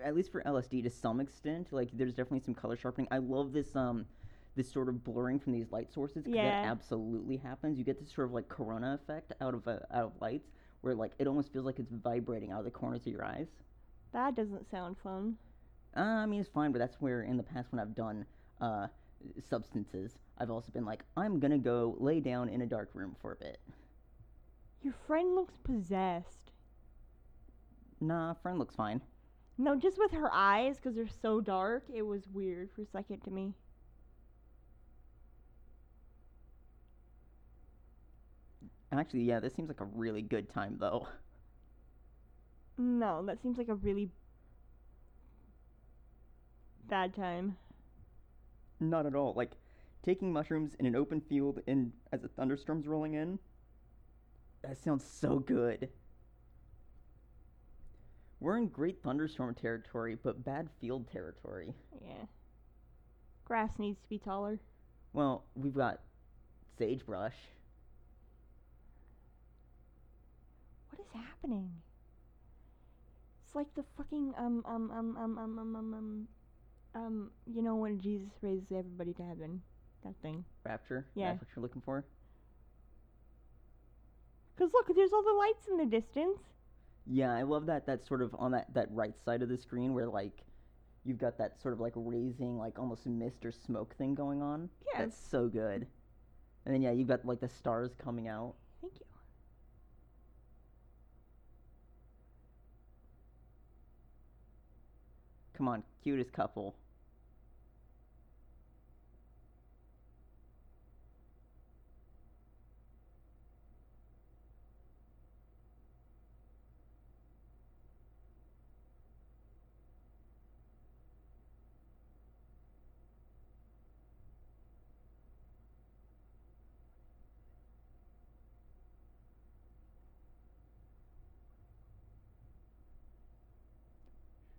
at least for LSD to some extent, like there's definitely some color sharpening. I love this um, this sort of blurring from these light sources. 'cause Yeah. that absolutely happens. You get this sort of like corona effect out of uh, out of lights, where like it almost feels like it's vibrating out of the corners of your eyes. That doesn't sound fun. Uh, I mean, it's fine, but that's where in the past when I've done uh substances, I've also been like, I'm gonna go lay down in a dark room for a bit. Your friend looks possessed. Nah, friend looks fine. No, just with her eyes, because they're so dark, it was weird for a second to me. Actually, yeah, this seems like a really good time though. No, that seems like a really bad time. Not at all. Like taking mushrooms in an open field and as a thunderstorm's rolling in. That sounds so good. We're in great thunderstorm territory, but bad field territory. Yeah. Grass needs to be taller. Well, we've got sagebrush. What is happening? It's like the fucking um um um um um um um um um you know when Jesus raises everybody to heaven. That thing. Rapture. Yeah. That's what you're looking for. Cause look, there's all the lights in the distance. Yeah, I love that. That's sort of on that that right side of the screen where like you've got that sort of like raising, like almost mist or smoke thing going on. Yeah. That's so good. And then yeah, you've got like the stars coming out. Thank you. Come on, cutest couple.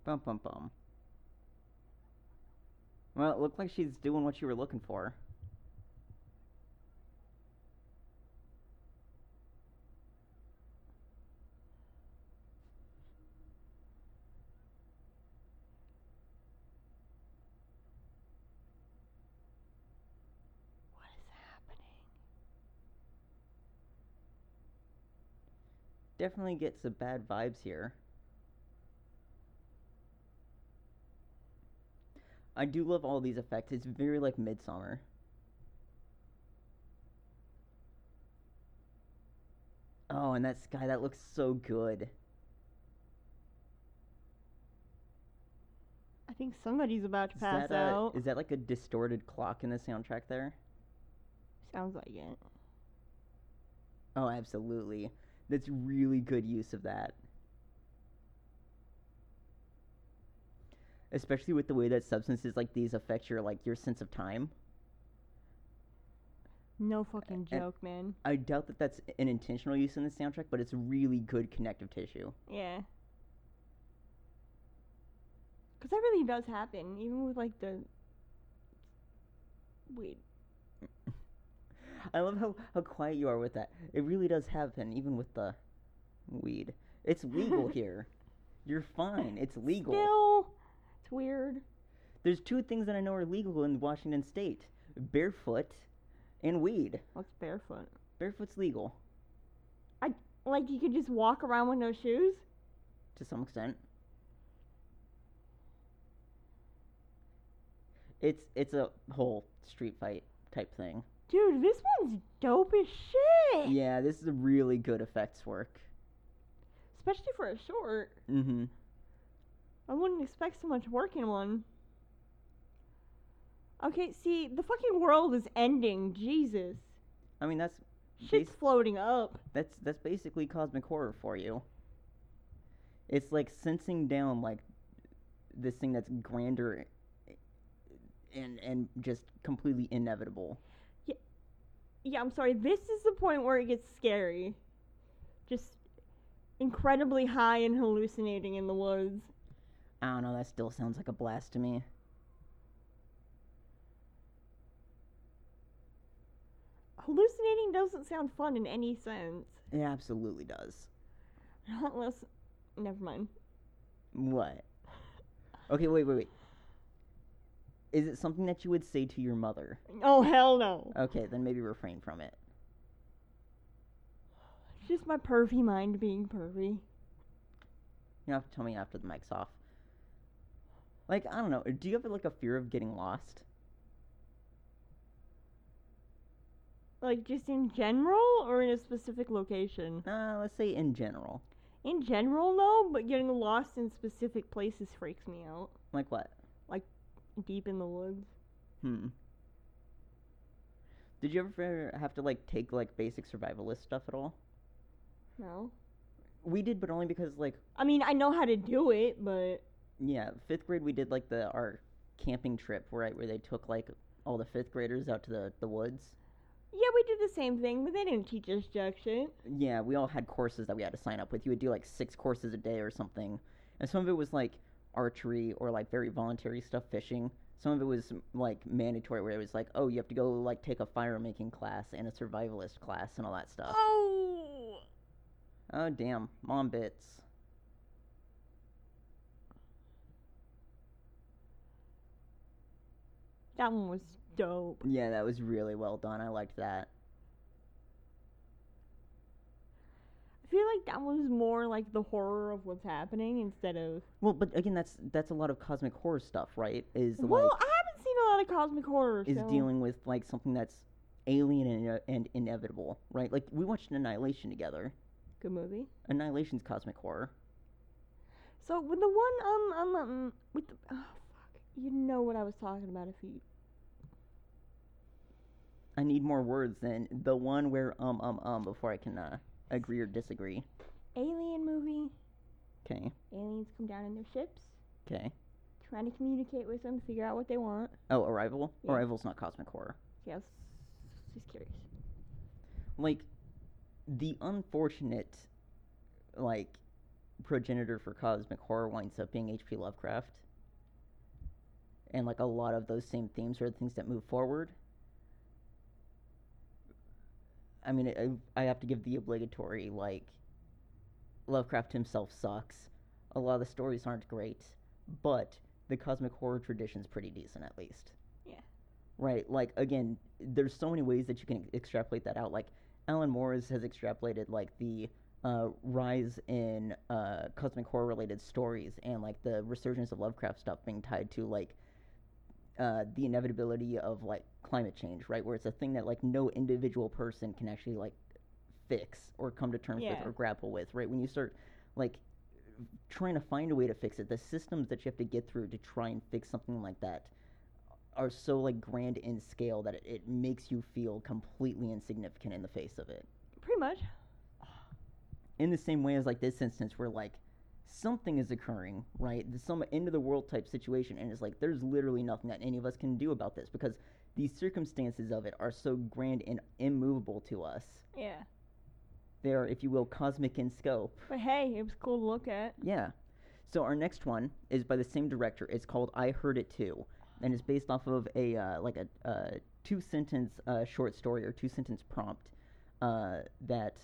Bum bum bum. Well, it looked like she's doing what you were looking for. What is happening? Definitely gets some bad vibes here. I do love all these effects. It's very like Midsommar. Oh, and that sky that looks so good. I think somebody's about to Is pass that, out. is that like a distorted clock in the soundtrack there? Sounds like it. Oh, absolutely. That's really good use of that. Especially with the way that substances like these affect your like your sense of time. No fucking and- joke, man. I doubt that that's an intentional use in the soundtrack, but it's really good connective tissue. Yeah. Because that really does happen, even with like the weed. I love how, how quiet you are with that. It really does happen, even with the weed. It's legal here. You're fine. It's legal. Still, it's weird. There's two things that I know are legal in Washington State: barefoot and weed. What's barefoot? Barefoot's legal I Like you could just walk around with no shoes? to some extent. It's it's a whole street fight type thing. Dude, this one's dope as shit. Yeah, this is a really good effects work. Especially for a short. Mm-hmm. I wouldn't expect so much work in one. Okay, see, the fucking world is ending. Jesus. I mean that's Shit's floating up. that's that's basically cosmic horror for you. It's like sensing down like this thing that's grander and and just completely inevitable. Yeah, I'm sorry. This is the point where it gets scary. Just incredibly high and hallucinating in the woods. I don't know, that still sounds like a blast to me. Hallucinating doesn't sound fun in any sense. It absolutely does. Unless. Never mind. What? Okay, wait, wait, wait. Is it something that you would say to your mother? Oh, hell no. Okay, then maybe refrain from it. It's just my pervy mind being pervy. You have to tell me after the mic's off. Like, I don't know. Do you have like a fear of getting lost? Like, just in general or in a specific location? Uh, let's say in general. In general, no, but getting lost in specific places freaks me out. Like what? Like deep in the woods. Hmm. Did you ever have to like take like basic survivalist stuff at all? No. We did, but only because like I mean, I know how to do it, but. Yeah, fifth grade we did like the our camping trip right where they took like all the fifth graders out to the the woods. Yeah, we did the same thing, but they didn't teach us jack shit. Yeah, we all had courses that we had to sign up with. You would do like six courses a day or something, and some of it was like archery or like very voluntary stuff, fishing. Some of it was like mandatory, where it was like, oh, you have to go like take a fire making class and a survivalist class and all that stuff. Oh! Oh damn, mom bits. That one was dope. Yeah, that was really well done. I liked that. I feel like that was more like the horror of what's happening instead of. Well, but again, that's that's a lot of cosmic horror stuff, right? Is Well, like I haven't seen a lot of cosmic horror. is so. dealing with like something that's alien and, and inevitable, right? Like we watched Annihilation together. Good movie. Annihilation's cosmic horror. So with the one um um um with the oh you know what I was talking about if you I need more words than the one where um um um before I can uh, agree or disagree. alien movie Okay, aliens come down in their ships okay. trying to communicate with them figure out what they want Oh, Arrival. Yeah. Arrival's not cosmic horror. I just curious Like the unfortunate like progenitor for cosmic horror winds up being H.P. Lovecraft. And like a lot of those same themes are the things that move forward. I mean, I, I have to give the obligatory like Lovecraft himself sucks. A lot of the stories aren't great, but the cosmic horror tradition's pretty decent at least. Yeah. Right. Like again, there's so many ways that you can extrapolate that out. Like Alan Moore's has extrapolated like the uh, rise in uh, cosmic horror related stories and like the resurgence of Lovecraft stuff being tied to like uh, the inevitability of like climate change, right? Where it's a thing that like no individual person can actually like fix or come to terms Yeah. with or grapple with, right? When you start like trying to find a way to fix it, the systems that you have to get through to try and fix something like that are so like grand in scale that it, it makes you feel completely insignificant in the face of it. pretty much In the same way as like this instance where like something is occurring, right? There's some end of the world type situation and it's like there's literally nothing that any of us can do about this because these circumstances of it are so grand and immovable to us. yeah They are, if you will, cosmic in scope. but hey it was cool to look at Yeah. So our next one is by the same director. It's called I Heard It Too, and it's based off of a uh, like a uh, two sentence uh, short story or two sentence prompt uh, that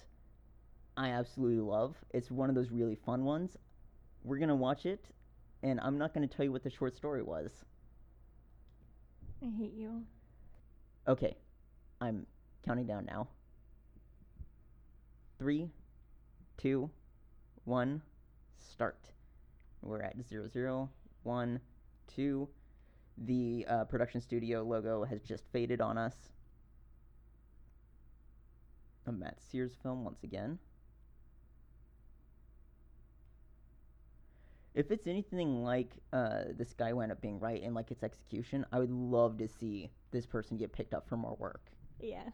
I absolutely love. It's one of those really fun ones. We're gonna watch it, and I'm not gonna tell you what the short story was. I hate you. Okay, I'm counting down now. Three, two, one, start. We're at zero, zero, one, two. The uh, production studio logo has just faded on us. A Matt Sears film once again. If it's anything like uh, this guy wound up being right in like its execution, I would love to see this person get picked up for more work. Yeah.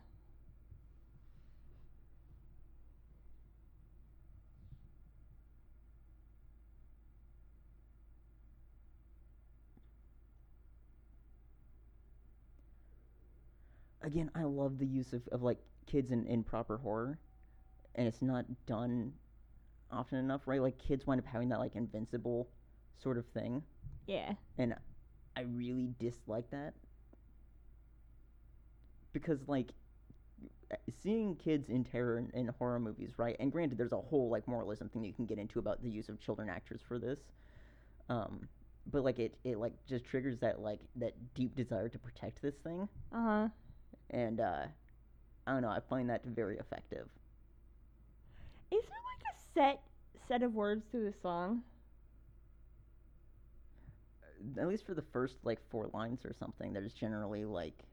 Again, I love the use of, of like kids in, in proper horror, and it's not done often enough, right? Like kids wind up having that like invincible sort of thing, Yeah. and I really dislike that because like seeing kids in terror in, in horror movies, right? And granted, there's a whole like moralism thing you can get into about the use of children actors for this, um, but like it it like just triggers that like that deep desire to protect this thing, Uh huh. and uh, I don't know. I find that very effective. Is there like a set set of words to the song? At least for the first like four lines or something, there's generally like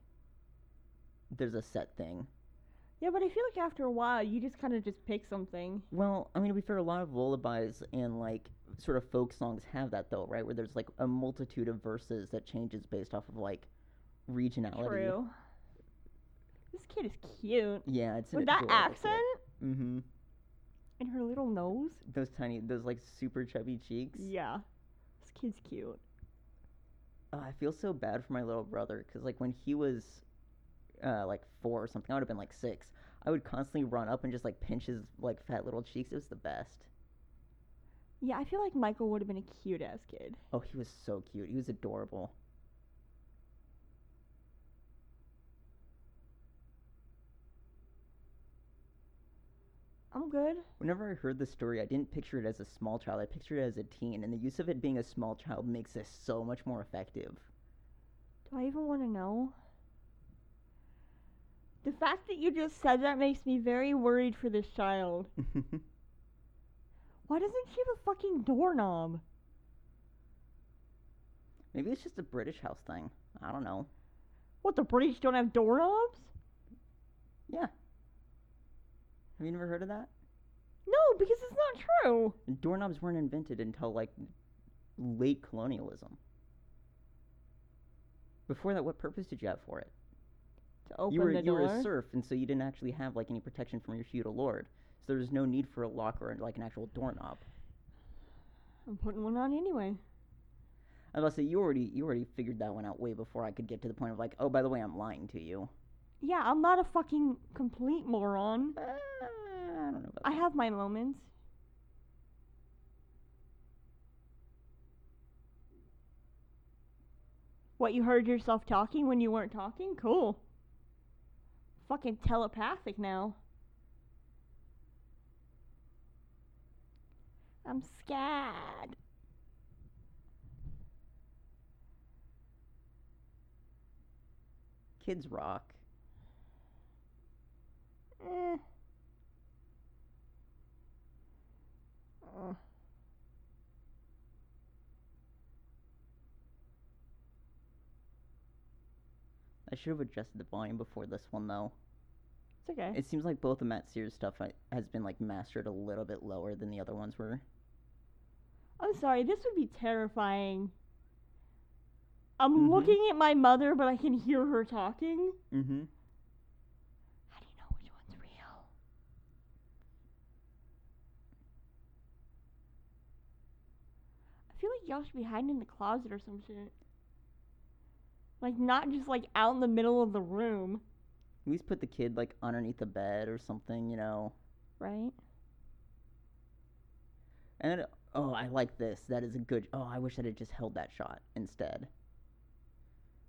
there's a set thing. Yeah, but I feel like after a while you just kind of just pick something. Well, I mean, to be fair, a lot of lullabies and like sort of folk songs have that though, right? Where there's like a multitude of verses that changes based off of like regionality. True. This kid is cute. Yeah, it's With that adorable accent Mm-hmm. And her little nose. Those tiny, those like super chubby cheeks. Yeah. This kid's cute. Oh, I feel so bad for my little brother because like when he was uh, like four or something, I would have been like six. I would constantly run up and just like pinch his like fat little cheeks. It was the best. Yeah, I feel like Michael would have been a cute ass kid. Oh, he was so cute. He was adorable. I'm good. Whenever I heard the story, I didn't picture it as a small child. I pictured it as a teen, and the use of it being a small child makes this so much more effective. Do I even want to know? The fact that you just said that makes me very worried for this child. Why doesn't she have a fucking doorknob? Maybe it's just a British house thing. I don't know. What, the British don't have doorknobs? Yeah. Have you never heard of that? No, because it's not true. Doorknobs weren't invented until like late colonialism. Before that, what purpose did you have for it? To open you were the you were a serf, and so you didn't actually have like any protection from your feudal lord. So there was no need for a lock or like an actual doorknob. I'm putting one on anyway. I was about to say you already you already figured that one out way before I could get to the point of like, oh, by the way, I'm lying to you. Yeah, I'm not a fucking complete moron. Uh, I don't know about I that. have my moments. What, you heard yourself talking when you weren't talking? Cool. Fucking telepathic now. I'm scared. Kids rock. Eh. Uh, I should have adjusted the volume before this one though. it's okay. It seems like both the Matt Sears stuff has been like mastered a little bit lower than the other ones were. I'm sorry, this would be terrifying. I'm Mhm. looking at my mother, but I can hear her talking. Mm-hmm. How do you know which one's real? I feel like y'all should be hiding in the closet or some shit. Like, not just like out in the middle of the room, At least put the kid like underneath the bed or something, you know. right? And then oh, I like this. That is a good. Oh, I wish I had just held that shot instead.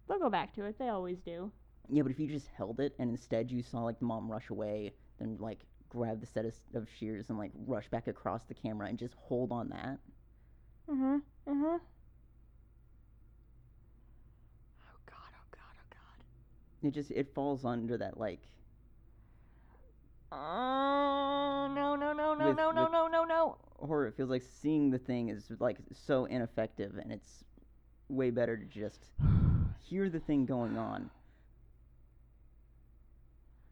They'll go back to it. They always do. Yeah, but if you just held it and instead you saw like the mom rush away, then like grab the set of, of shears and like rush back across the camera and just hold on that. Mhm. Mhm. Oh god. Oh god. Oh god. It just it falls under that like Oh no no no no With- no no no no no. horror. It feels like seeing the thing is like so ineffective, and it's way better to just hear the thing going on.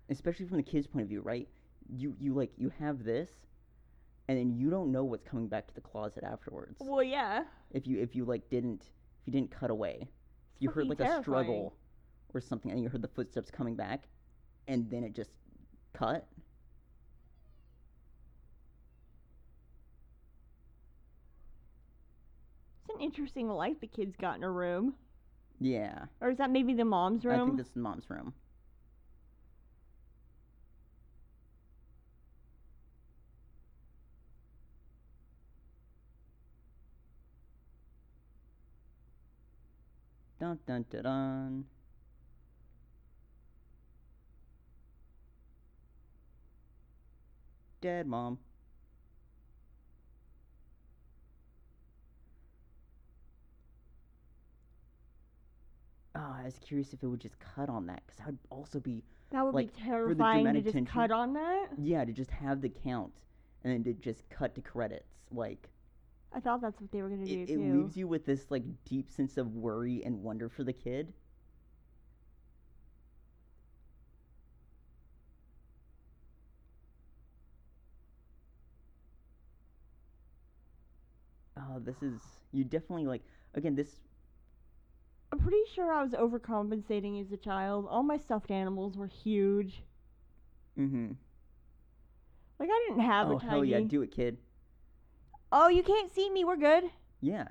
Especially from the kid's point of view, right? You you like you have this, and then you don't know what's coming back to the closet afterwards. Well, yeah. If you if you like didn't if you didn't cut away, if you heard like fucking a struggle or something, and you heard the footsteps coming back, and then it just cut. It's an interesting light the kid's got in a room. Yeah, Or is that maybe the mom's room? I think this is mom's room. Dun dun dun dun. Dead mom. Oh, I was curious if it would just cut on that, because that would also be that would like, be terrifying to just tension- cut on that. yeah to just have the count and then to just cut to credits. Like I thought that's what they were gonna do it, it too. leaves you with this like deep sense of worry and wonder for the kid. Oh, this is you definitely like again this I'm pretty sure I was overcompensating as a child. All my stuffed animals were huge. mm-hmm. Like I didn't have Oh a tiny. hell yeah, do it kid. Oh, you can't see me. We're good. Yeah.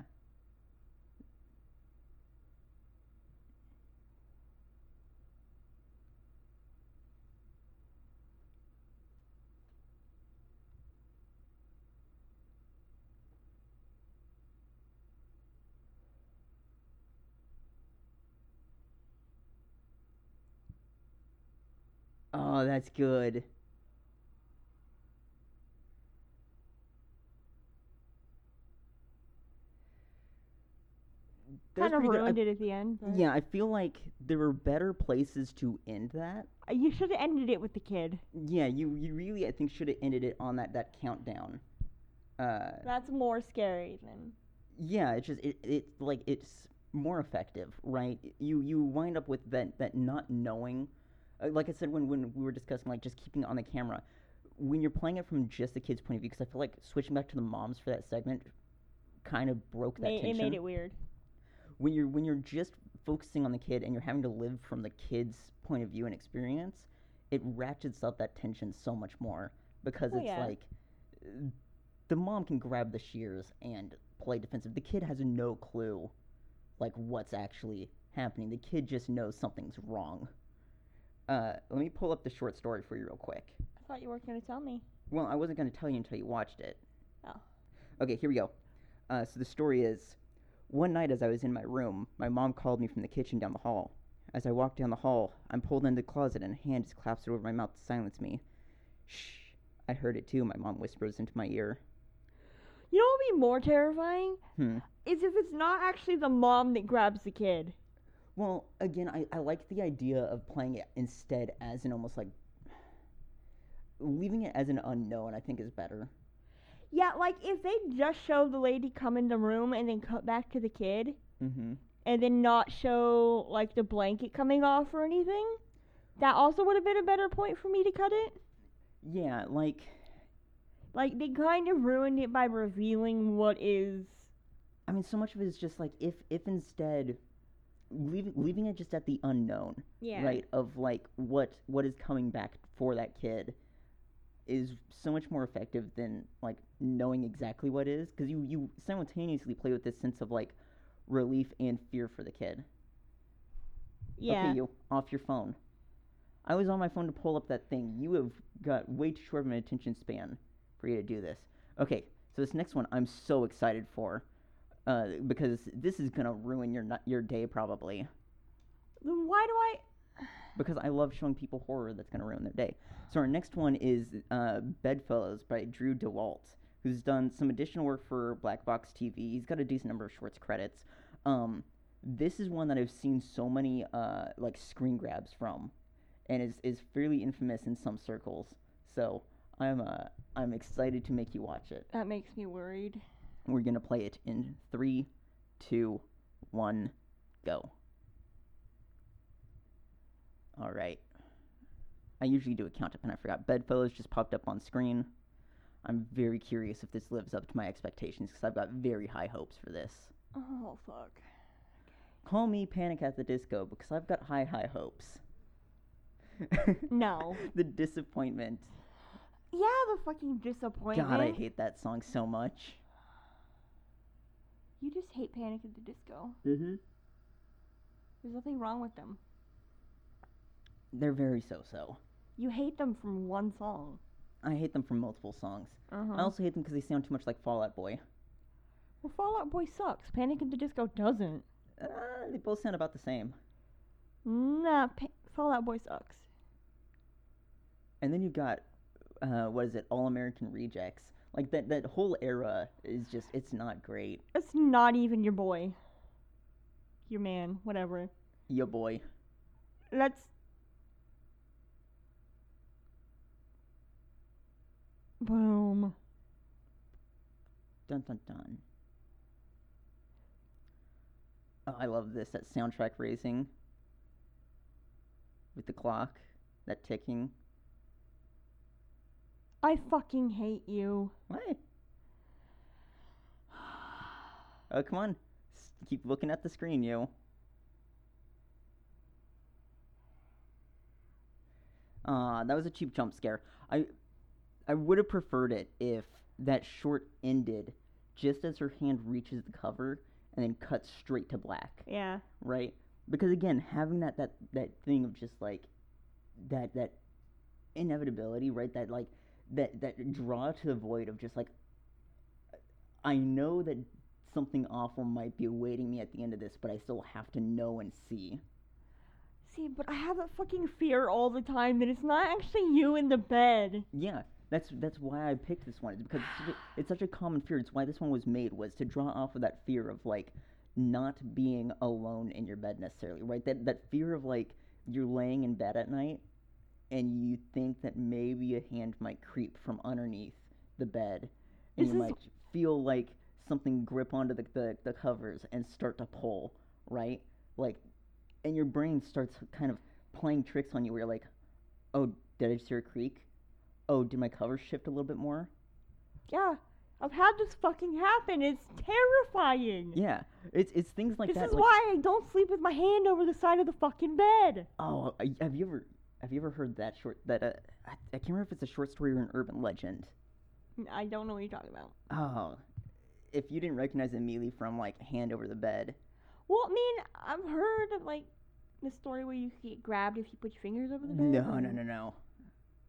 Oh, that's good. Kind of good. I- it at the end. But Yeah, I feel like there were better places to end that. Uh, You should have ended it with the kid. Yeah, you you really I think should have ended it on that that countdown. Uh, That's more scary than. yeah, it's just it it like it's more effective, right? You you wind up with that that not knowing. Uh, like I said when when we were discussing like just keeping it on the camera, when you're playing it from just the kid's point of view, because I feel like switching back to the moms for that segment kind of broke that Ma- it tension. made it weird. When you're when you're just focusing on the kid and you're having to live from the kid's point of view and experience, it ratchets up that tension so much more because Oh, it's yeah. like the mom can grab the shears and play defensive. The kid has no clue like what's actually happening. The kid just knows something's wrong. Uh, let me pull up the short story for you real quick. I thought you weren't going to tell me. Well, I wasn't going to tell you until you watched it. Oh. Okay, here we go. Uh, so the story is one night as I was in my room, my mom called me from the kitchen down the hall. As I walked down the hall, I'm pulled into the closet and a hand is clasped over my mouth to silence me. Shh. I heard it too, my mom whispers into my ear. You know what would be more terrifying? Hmm. Is if it's not actually the mom that grabs the kid. Well, again, I, I like the idea of playing it instead as an almost like. Leaving it as an unknown, I think, is better. Yeah, like if they just show the lady come in the room and then cut back to the kid, Mm-hmm. and then not show like the blanket coming off or anything, that also would have been a better point for me to cut it. Yeah, like. Like they kind of ruined it by revealing what is. I mean, so much of it is just like if if instead leaving leaving it just at the unknown, Yeah. right? Of like what what is coming back for that kid is so much more effective than like knowing exactly what is because you you simultaneously play with this sense of like relief and fear for the kid. Yeah. Okay, you off your phone. I was on my phone to pull up that thing. You have got way too short of an attention span for you to do this. Okay, So this next one I'm so excited for, uh, because this is gonna ruin your your day probably. Why do I? Because I love showing people horror that's gonna ruin their day. So our next one is uh, Bedfellows by Drew Daywalt, who's done some additional work for Black Box TV. He's got a decent number of shorts credits. Um, this is one that I've seen so many uh, like screen grabs from, and is is fairly infamous in some circles. So I'm uh, I'm excited to make you watch it. That makes me worried. We're gonna play it in three, two, one, go. All right. I usually do a count up, and I forgot. Bedfellows just popped up on screen. I'm very curious if this lives up to my expectations because I've got very high hopes for this. Oh fuck. Call me Panic at the Disco because I've got high, high hopes. No. the disappointment. Yeah, the fucking disappointment. God, I hate that song so much. You just hate Panic at the Disco. Mm-hmm. There's nothing wrong with them. They're very so-so. You hate them from one song. I hate them from multiple songs. Uh-huh. I also hate them because they sound too much like Fall Out Boy. well, Fall Out Boy sucks. Panic at the Disco doesn't. Uh, they both sound about the same. Nah, pa- Fall Out Boy sucks. And then you got, uh, what is it, All American Rejects. Like that, that whole era is just, it's not great. It's not even your boy. Your man, whatever. Your boy. Let's. Boom. Dun dun dun. Oh, I love this. That soundtrack raising. With the clock. That ticking. I fucking hate you. What? Oh, come on. S- keep looking at the screen, you. Uh, that was a cheap jump scare. I I would have preferred it if that short ended just as her hand reaches the cover and then cuts straight to black, Yeah. right? Because again, having that that that thing of just like that that inevitability, right? That like that that draw to the void of just like I know that something awful might be awaiting me at the end of this, but I still have to know and see. See, but I have that fucking fear all the time that it's not actually you in the bed. Yeah, that's that's why I picked this one. It's because it's such, a, it's such a common fear. It's why this one was made was to draw off of that fear of like not being alone in your bed necessarily, right? That that fear of like you're laying in bed at night and you think that maybe a hand might creep from underneath the bed, and This you might feel like something grip onto the, the the covers and start to pull, right? Like, and your brain starts kind of playing tricks on you where you're like, oh, did I just hear a creak? Oh, did my covers shift a little bit more? Yeah. I've had this fucking happen. It's terrifying. Yeah, it's it's things like this that. is like, why I don't sleep with my hand over the side of the fucking bed. Oh, have you ever have you ever heard that short that uh, I, I can't remember if it's a short story or an urban legend. I don't know what you're talking about. Oh, if you didn't recognize it immediately from like hand over the bed. Well, I mean, I've heard of like the story where you get grabbed if you put your fingers over the bed. No, no, no, no.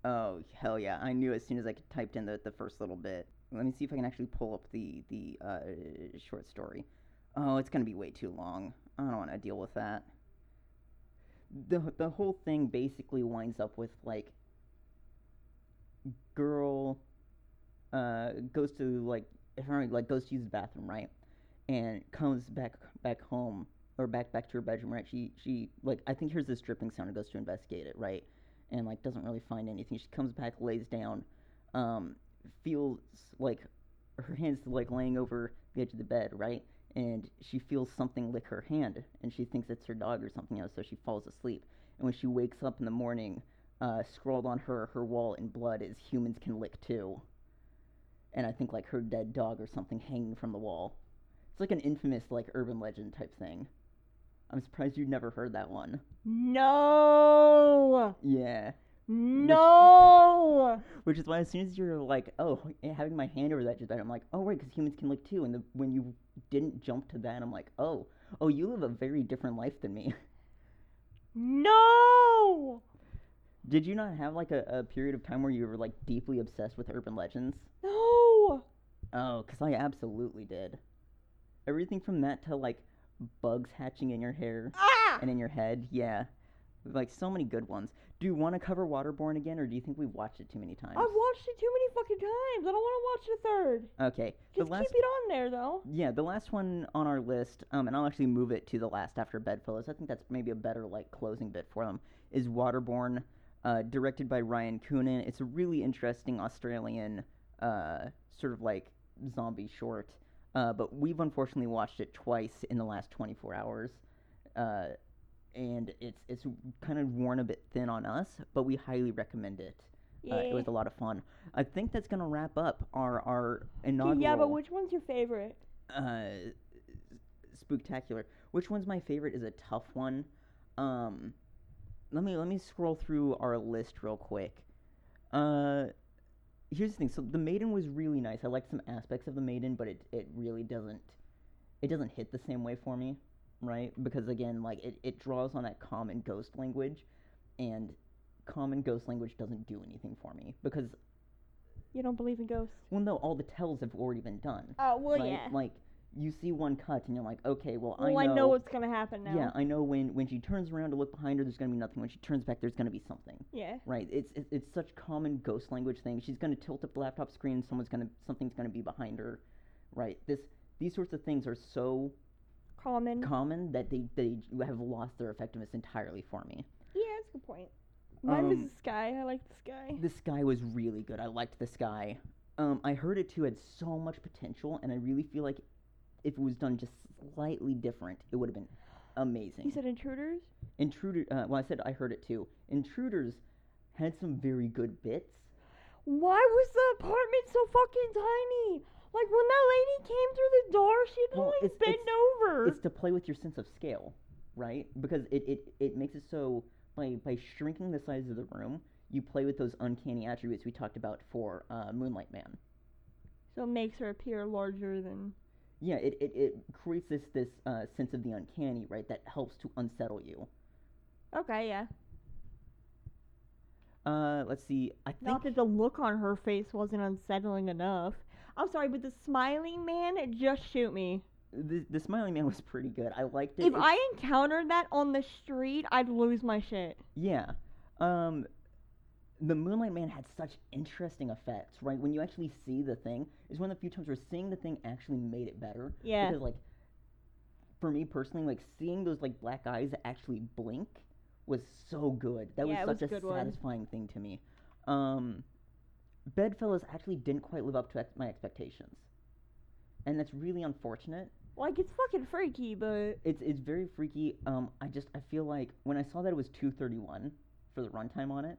Oh hell yeah! I knew as soon as I typed in the, the first little bit. Let me see if I can actually pull up the the uh, short story. Oh, it's gonna be way too long. I don't want to deal with that. the The whole thing basically winds up with like girl uh, goes to like like goes to use the bathroom right, and comes back back home or back back to her bedroom right. She she like I think hears this dripping sound and goes to investigate it right, and like doesn't really find anything. She comes back, lays down, um, feels like her hands like laying over the edge of the bed right, and she feels something lick her hand, and she thinks it's her dog or something else, so she falls asleep. And when she wakes up in the morning, uh, scrawled on her her wall in blood is humans can lick too. And I think like her dead dog or something hanging from the wall. It's like an infamous like urban legend type thing. I'm surprised you've never heard that one. No. Yeah. No. Which is why as soon as you're like, oh, having my hand over that just I'm like, oh right, because humans can lick too. And the, when you didn't jump to that, I'm like, oh, oh, you live a very different life than me. no. Did you not have like a, a period of time where you were like deeply obsessed with urban legends? No. Oh, because I absolutely did. Everything from that to like bugs hatching in your hair Ah! and in your head. Yeah. Like so many good ones. Do you want to cover Waterborne again, or do you think we've watched it too many times? I've watched it too many fucking times. I don't want to watch the third. Okay. Just the last, keep it on there though. yeah, the last one on our list, um, and I'll actually move it to the last after Bedfellows. I think that's maybe a better like closing bit for them. Is Waterborne, uh, directed by Ryan Coonan. It's a really interesting Australian, uh, sort of like zombie short. Uh, but we've unfortunately watched it twice in the last 24 hours. Uh, and it's it's kind of worn a bit thin on us, but we highly recommend it. Uh, it was a lot of fun. I think that's gonna wrap up our our inaugural. yeah, but which one's your favorite? uh, spooktacular. Which one's my favorite is a tough one. Um, let me let me scroll through our list real quick. Uh, here's the thing. So the Maiden was really nice. I liked some aspects of the Maiden, but it it really doesn't it doesn't hit the same way for me, right? Because again, like it, it draws on that common ghost language, and common ghost language doesn't do anything for me because You don't believe in ghosts? well, no, all the tells have already been done. Oh well, right? yeah. Like you see one cut and you're like, okay, well, well, I know. Well, I know what's gonna happen now. Yeah, I know when when she turns around to look behind her, there's gonna be nothing. When she turns back, there's gonna be something. Yeah. Right? It's it's, it's such common ghost language thing. She's gonna tilt up the laptop screen, and someone's gonna something's gonna be behind her. Right? This these sorts of things are so Common. common that they they have lost their effectiveness entirely for me. yeah, that's a good point. Mine was Um, the sky. I like the sky. The sky was really good. I liked the sky. Um, I heard it too had so much potential, and I really feel like if it was done just slightly different, it would have been amazing. You said intruders? Intruder. Uh, well, I said I heard it too. Intruders had some very good bits. Why was the apartment so fucking tiny? Like when that lady came through the door, she had to Well, like it's- bend it's- over. It's to play with your sense of scale, right? Because it, it, it makes it so by by shrinking the size of the room, you play with those uncanny attributes we talked about for uh, Moonlight Man. so it makes her appear larger than. Yeah, it, it, it creates this this uh, sense of the uncanny, right? That helps to unsettle you. Okay, yeah. Uh, let's see. I think Not that the look on her face wasn't unsettling enough. I'm sorry, but the smiling man just shoot me. the the smiling man was pretty good. I liked it. If It- I encountered that on the street, I'd lose my shit. Yeah. Um the Moonlight Man had such interesting effects, right? When you actually see the thing, is one of the few times where seeing the thing actually made it better. Yeah. Because like for me personally, like seeing those like black eyes actually blink was so good. That Yeah, was was such a a good one. satisfying thing to me. Um Bedfellows actually didn't quite live up to ex- my expectations. And that's really unfortunate. Like it's fucking freaky, but It's it's very freaky. Um, I just I feel like when I saw that it was two thirty one for the runtime on it,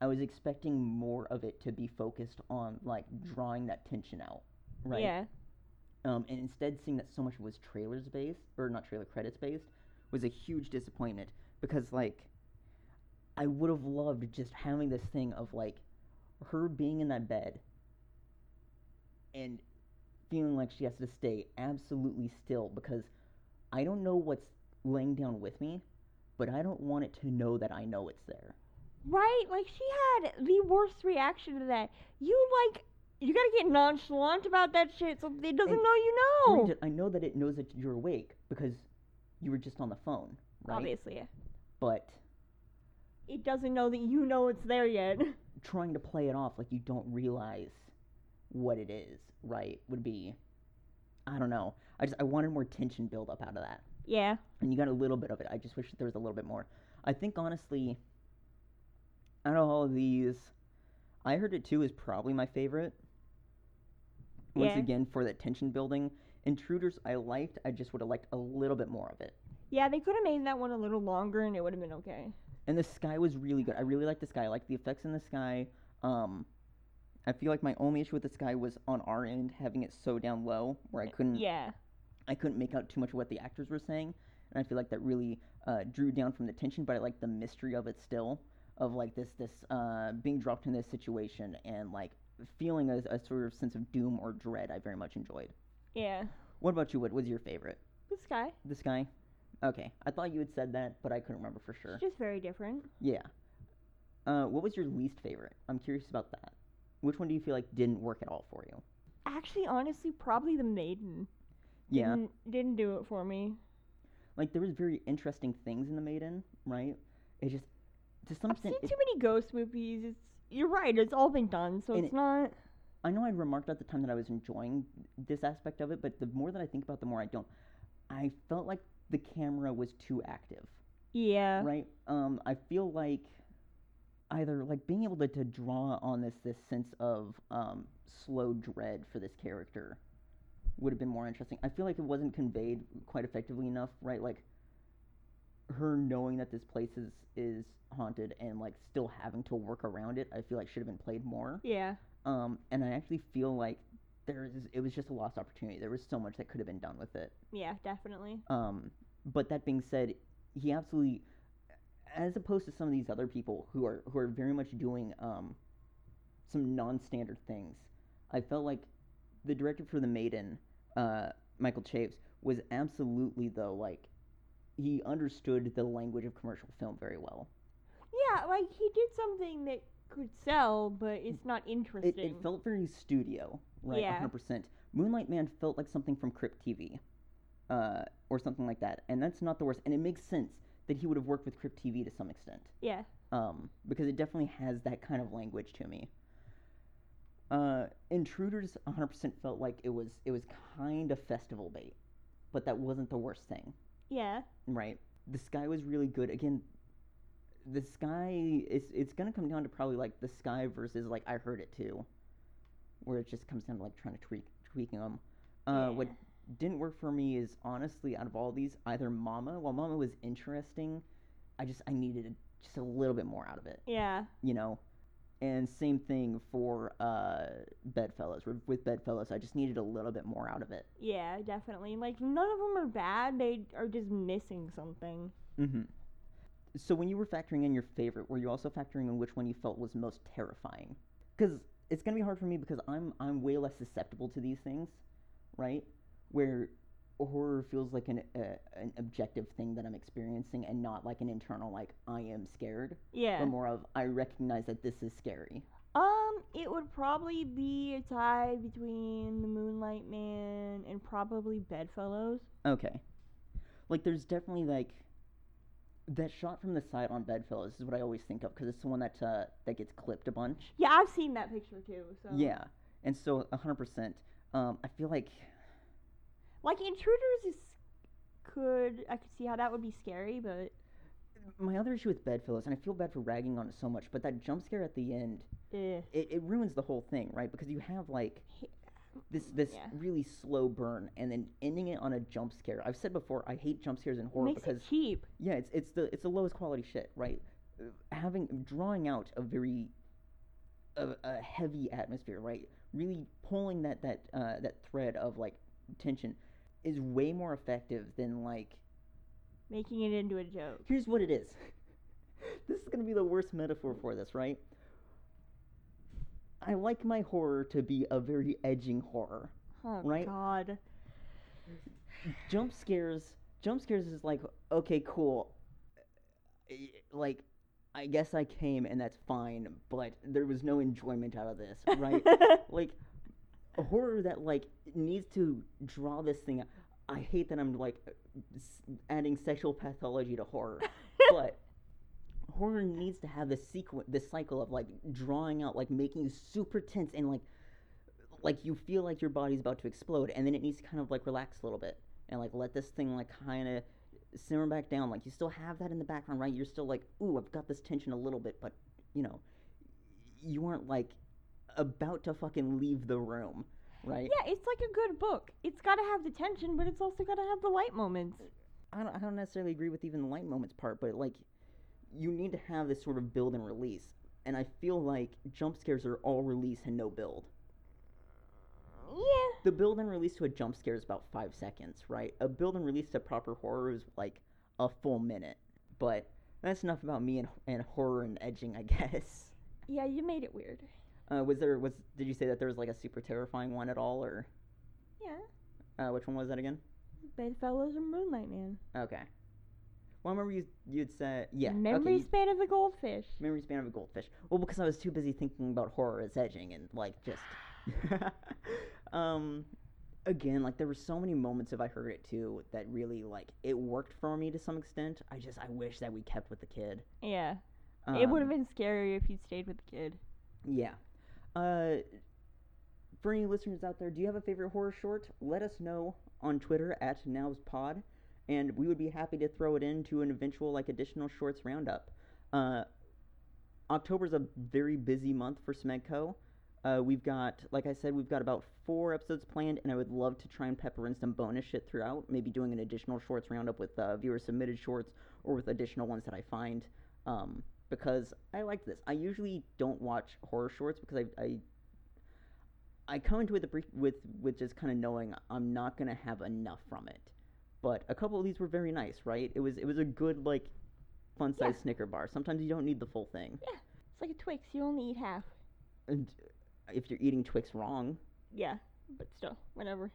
I was expecting more of it to be focused on like drawing that tension out, right? yeah. Um, and instead seeing that so much was trailers based or not trailer credits based was a huge disappointment because like I would have loved just having this thing of like her being in that bed and feeling like she has to stay absolutely still because I don't know what's laying down with me, but I don't want it to know that I know it's there. Right? Like she had the worst reaction to that. You like you gotta get nonchalant about that shit so it doesn't And know you know. I know that it knows that you're awake because you were just on the phone, right? Obviously. But It doesn't know that you know it's there yet. trying to play it off like you don't realize what it is, right? Would be I don't know. I just I wanted more tension build up out of that. yeah. And you got a little bit of it. I just wish that there was a little bit more. I think honestly out of all of these I heard it too is probably my favorite. Once Yeah. again for that tension building. Intruders I liked, I just would have liked a little bit more of it. Yeah, they could have made that one a little longer and it would have been okay. And the sky was really good. I really liked the sky. I liked the effects in the sky. Um, I feel like my only issue with the sky was on our end having it so down low where I couldn't Yeah. I couldn't make out too much of what the actors were saying, and I feel like that really uh, drew down from the tension. But I like the mystery of it still, of like this this uh, being dropped in this situation and like feeling a, a sort of sense of doom or dread. I very much enjoyed. Yeah. What about you? What was your favorite? The sky. The sky. Okay, I thought you had said that, but I couldn't remember for sure. It's just very different. Yeah. Uh, what was your least favorite? I'm curious about that. Which one do you feel like didn't work at all for you? Actually, honestly, probably the maiden. Yeah, Didn't, didn't do it for me. like there was very interesting things in the Maiden, right? It just to some I've seen extent, it- too many ghost movies. It's you're right. It's all been done, so And it's it- not. I know I remarked at the time that I was enjoying this aspect of it, but the more that I think about, it, the more I don't. I felt like the camera was too active, Yeah. right? Um, I feel like either like being able to, to draw on this this sense of um, slow dread for this character would have been more interesting. I feel like it wasn't conveyed quite effectively enough, right? Like her knowing that this place is is haunted and like still having to work around it. I feel like should have been played more. Yeah. Um, and I actually feel like there is it was just a lost opportunity. There was so much that could have been done with it. Yeah. Definitely. Um, but that being said, he absolutely, as opposed to some of these other people who are who are very much doing um, some non-standard things, I felt like the director for The Maiden, uh, Michael Chaves, was absolutely though like he understood the language of commercial film very well. Yeah, like he did something that could sell, but it's not It, interesting. it felt very studio, right? Yeah. 100%. Moonlight Man felt like something from Crypt TV, uh, or something like that, and that's not the worst. And it makes sense that he would have worked with Crypt TV to some extent, yeah. um, because it definitely has that kind of language to me. Uh, Intruders 100% felt like it was it was kind of festival bait, but that wasn't the worst thing, Yeah. right? The sky was really good. Again, the sky it's it's gonna come down to probably like the sky versus like I heard it too, where it just comes down to like trying to tweak tweaking them. Uh, What didn't work for me is honestly out of all these either Mama. While Mama was interesting, I just I needed just a little bit more out of it, Yeah. you know. And same thing for uh, Bedfellows. With, Bedfellows, I just needed a little bit more out of it. Yeah, definitely. Like none of them are bad. They are just missing something. hmm So when you were factoring in your favorite, were you also factoring in which one you felt was most terrifying? Because it's gonna be hard for me because I'm I'm way less susceptible to these things, right? Where horror feels like an uh, an objective thing that I'm experiencing and not like an internal like I am scared, Yeah. or more of I recognize that this is scary. Um, it would probably be a tie between the Moonlight Man and probably Bedfellows. Okay, like there's definitely like that shot from the side on Bedfellows is what I always think of because it's the one that uh, that gets clipped a bunch. Yeah, I've seen that picture too. So Yeah, and so hundred percent. Um, I feel like like Intruders is could I could see how that would be scary, but my other issue with Bedfellows, and I feel bad for ragging on it so much, but that jump scare at the end, eh. it, it ruins the whole thing, right? Because you have like this this Yeah. really slow burn, and then ending it on a jump scare. I've said before, I hate jump scares in horror because cheap. yeah, it's it's the it's the lowest quality shit, right? Having drawing out a very a, a heavy atmosphere, right? Really pulling that that uh, that thread of like tension is way more effective than like Making it into a joke. here's what it is. this is gonna be the worst metaphor for this, right? I like my horror to be a very edging horror. Oh Right? God. jump scares jump scares is like okay cool like i guess i came and that's fine but there was no enjoyment out of this right like horror that like needs to draw this thing out. i hate that i'm like adding sexual pathology to horror but horror needs to have this sequence this cycle of like drawing out like making you super tense and like like you feel like your body's about to explode and then it needs to kind of like relax a little bit and like let this thing like kind of simmer back down like you still have that in the background right you're still like ooh i've got this tension a little bit but you know you aren't like about to fucking leave the room right Yeah, it's like a good book. It's got to have the tension, but it's also got to have the light moments. I don't, I don't necessarily agree with even the light moments part but like you need to have this sort of build and release and i feel like jump scares are all release and no build Yeah. the build and release to a jump scare is about five seconds, right? A build and release to proper horror is like a full minute. But that's enough about me and, and horror and edging, I guess. Yeah, you made it weird. Uh, was there was did you say that there was like a super terrifying one at all, or Yeah. uh, which one was that again? Bedfellows or Moonlight Man. Okay. Well, I remember you you'd said yeah. Memory okay, you- span of a goldfish. memory span of a goldfish. Well, because I was too busy thinking about horror as edging and like just. um, again, like there were so many moments if I heard it too that really like it worked for me to some extent. I just I wish that we kept with the kid. Yeah. it would have Um, been scarier if you stayed with the kid. Yeah. Uh, for any listeners out there, do you have a favorite horror short? Let us know on Twitter at NowsPod, and we would be happy to throw it into an eventual like additional shorts roundup. Uh, October's a very busy month for SmeggCo. Uh, we've got, like I said, we've got about four episodes planned, and I would love to try and pepper in some bonus shit throughout. Maybe doing an additional shorts roundup with uh, viewer submitted shorts or with additional ones that I find. Um, because I like this. I usually don't watch horror shorts because I I, I come into it the brief- with with just kind of knowing I'm not gonna have enough from it. But a couple of these were very nice, right? It was it was a good like fun Yeah. sized Snicker bar. Sometimes you don't need the full thing. Yeah. It's like a Twix. You only eat half. And if you're eating Twix wrong, Yeah. But still, whatever.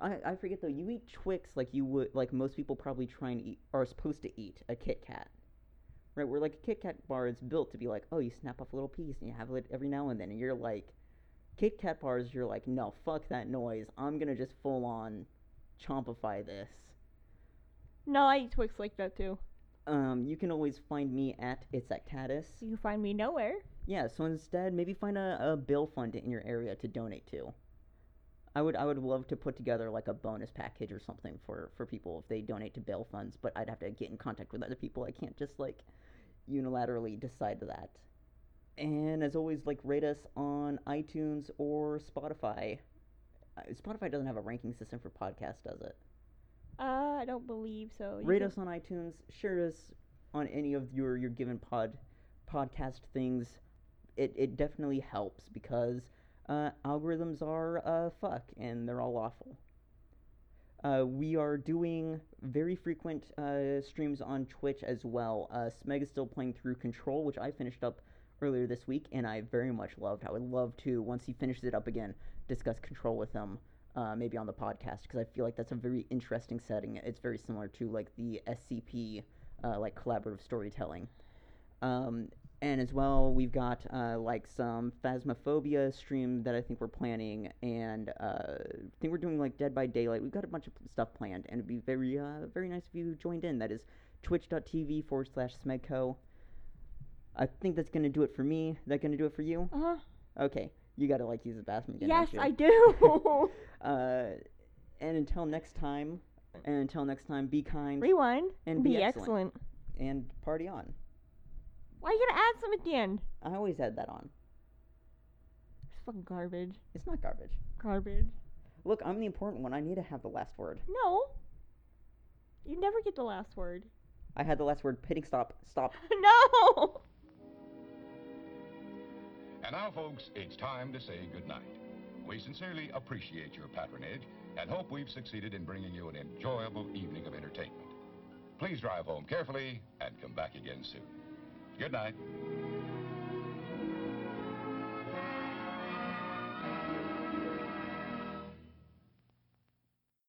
I, I forget though. You eat Twix like you would like most people probably try and eat are supposed to eat a Kit Kat, right? Where like a Kit Kat bar is built to be like, oh, you snap off a little piece and you have it every now and then, and you're like, Kit Kat bars, you're like, no, fuck that noise. I'm gonna just full on chompify this. No, I eat Twix like that too. Um, you can always find me at it's at Caddis. You can find me nowhere. Yeah, so instead, maybe find a, a bill fund in your area to donate to. I would I would love to put together like a bonus package or something for for people if they donate to bail funds, but I'd have to get in contact with other people. I can't just like unilaterally decide that. And as always, like rate us on iTunes or Spotify. Uh, Spotify doesn't have a ranking system for podcasts, does it? Uh, I don't believe so. You rate us on iTunes. Share us on any of your your given pod podcast things. It it definitely helps because uh, algorithms are uh, fuck and they're all awful. Uh, we are doing very frequent uh, streams on Twitch as well. Uh, Smeg is still playing through Control, which I finished up earlier this week, and I very much loved. I would love to, once he finishes it up again, discuss Control with him, uh, maybe on the podcast, because I feel like that's a very interesting setting. It's very similar to like the SCP, uh, like collaborative storytelling. Um, and as well, we've got uh, like some Phasmophobia stream that I think we're planning, and uh, I think we're doing like Dead by Daylight. We've got a bunch of stuff planned, and it'd be very, uh, very nice if you joined in. That is twitch.tv forward slash SmeggCo. I think that's gonna do it for me. That gonna do it for you? Uh-huh. Okay, you gotta like use the bathroom again. Yes, I do. Uh, and until next time, and until next time, be kind Rewind. and be be excellent. excellent. and party on. Why are you gonna add some at the end? I always add that on. It's fucking garbage. It's not garbage. Garbage. Look, I'm the important one. I need to have the last word. No. You never get the last word. I had the last word. Pitting stop. Stop. no. And now, folks, it's time to say goodnight. We sincerely appreciate your patronage and hope we've succeeded in bringing you an enjoyable evening of entertainment. Please drive home carefully and come back again soon. Good night.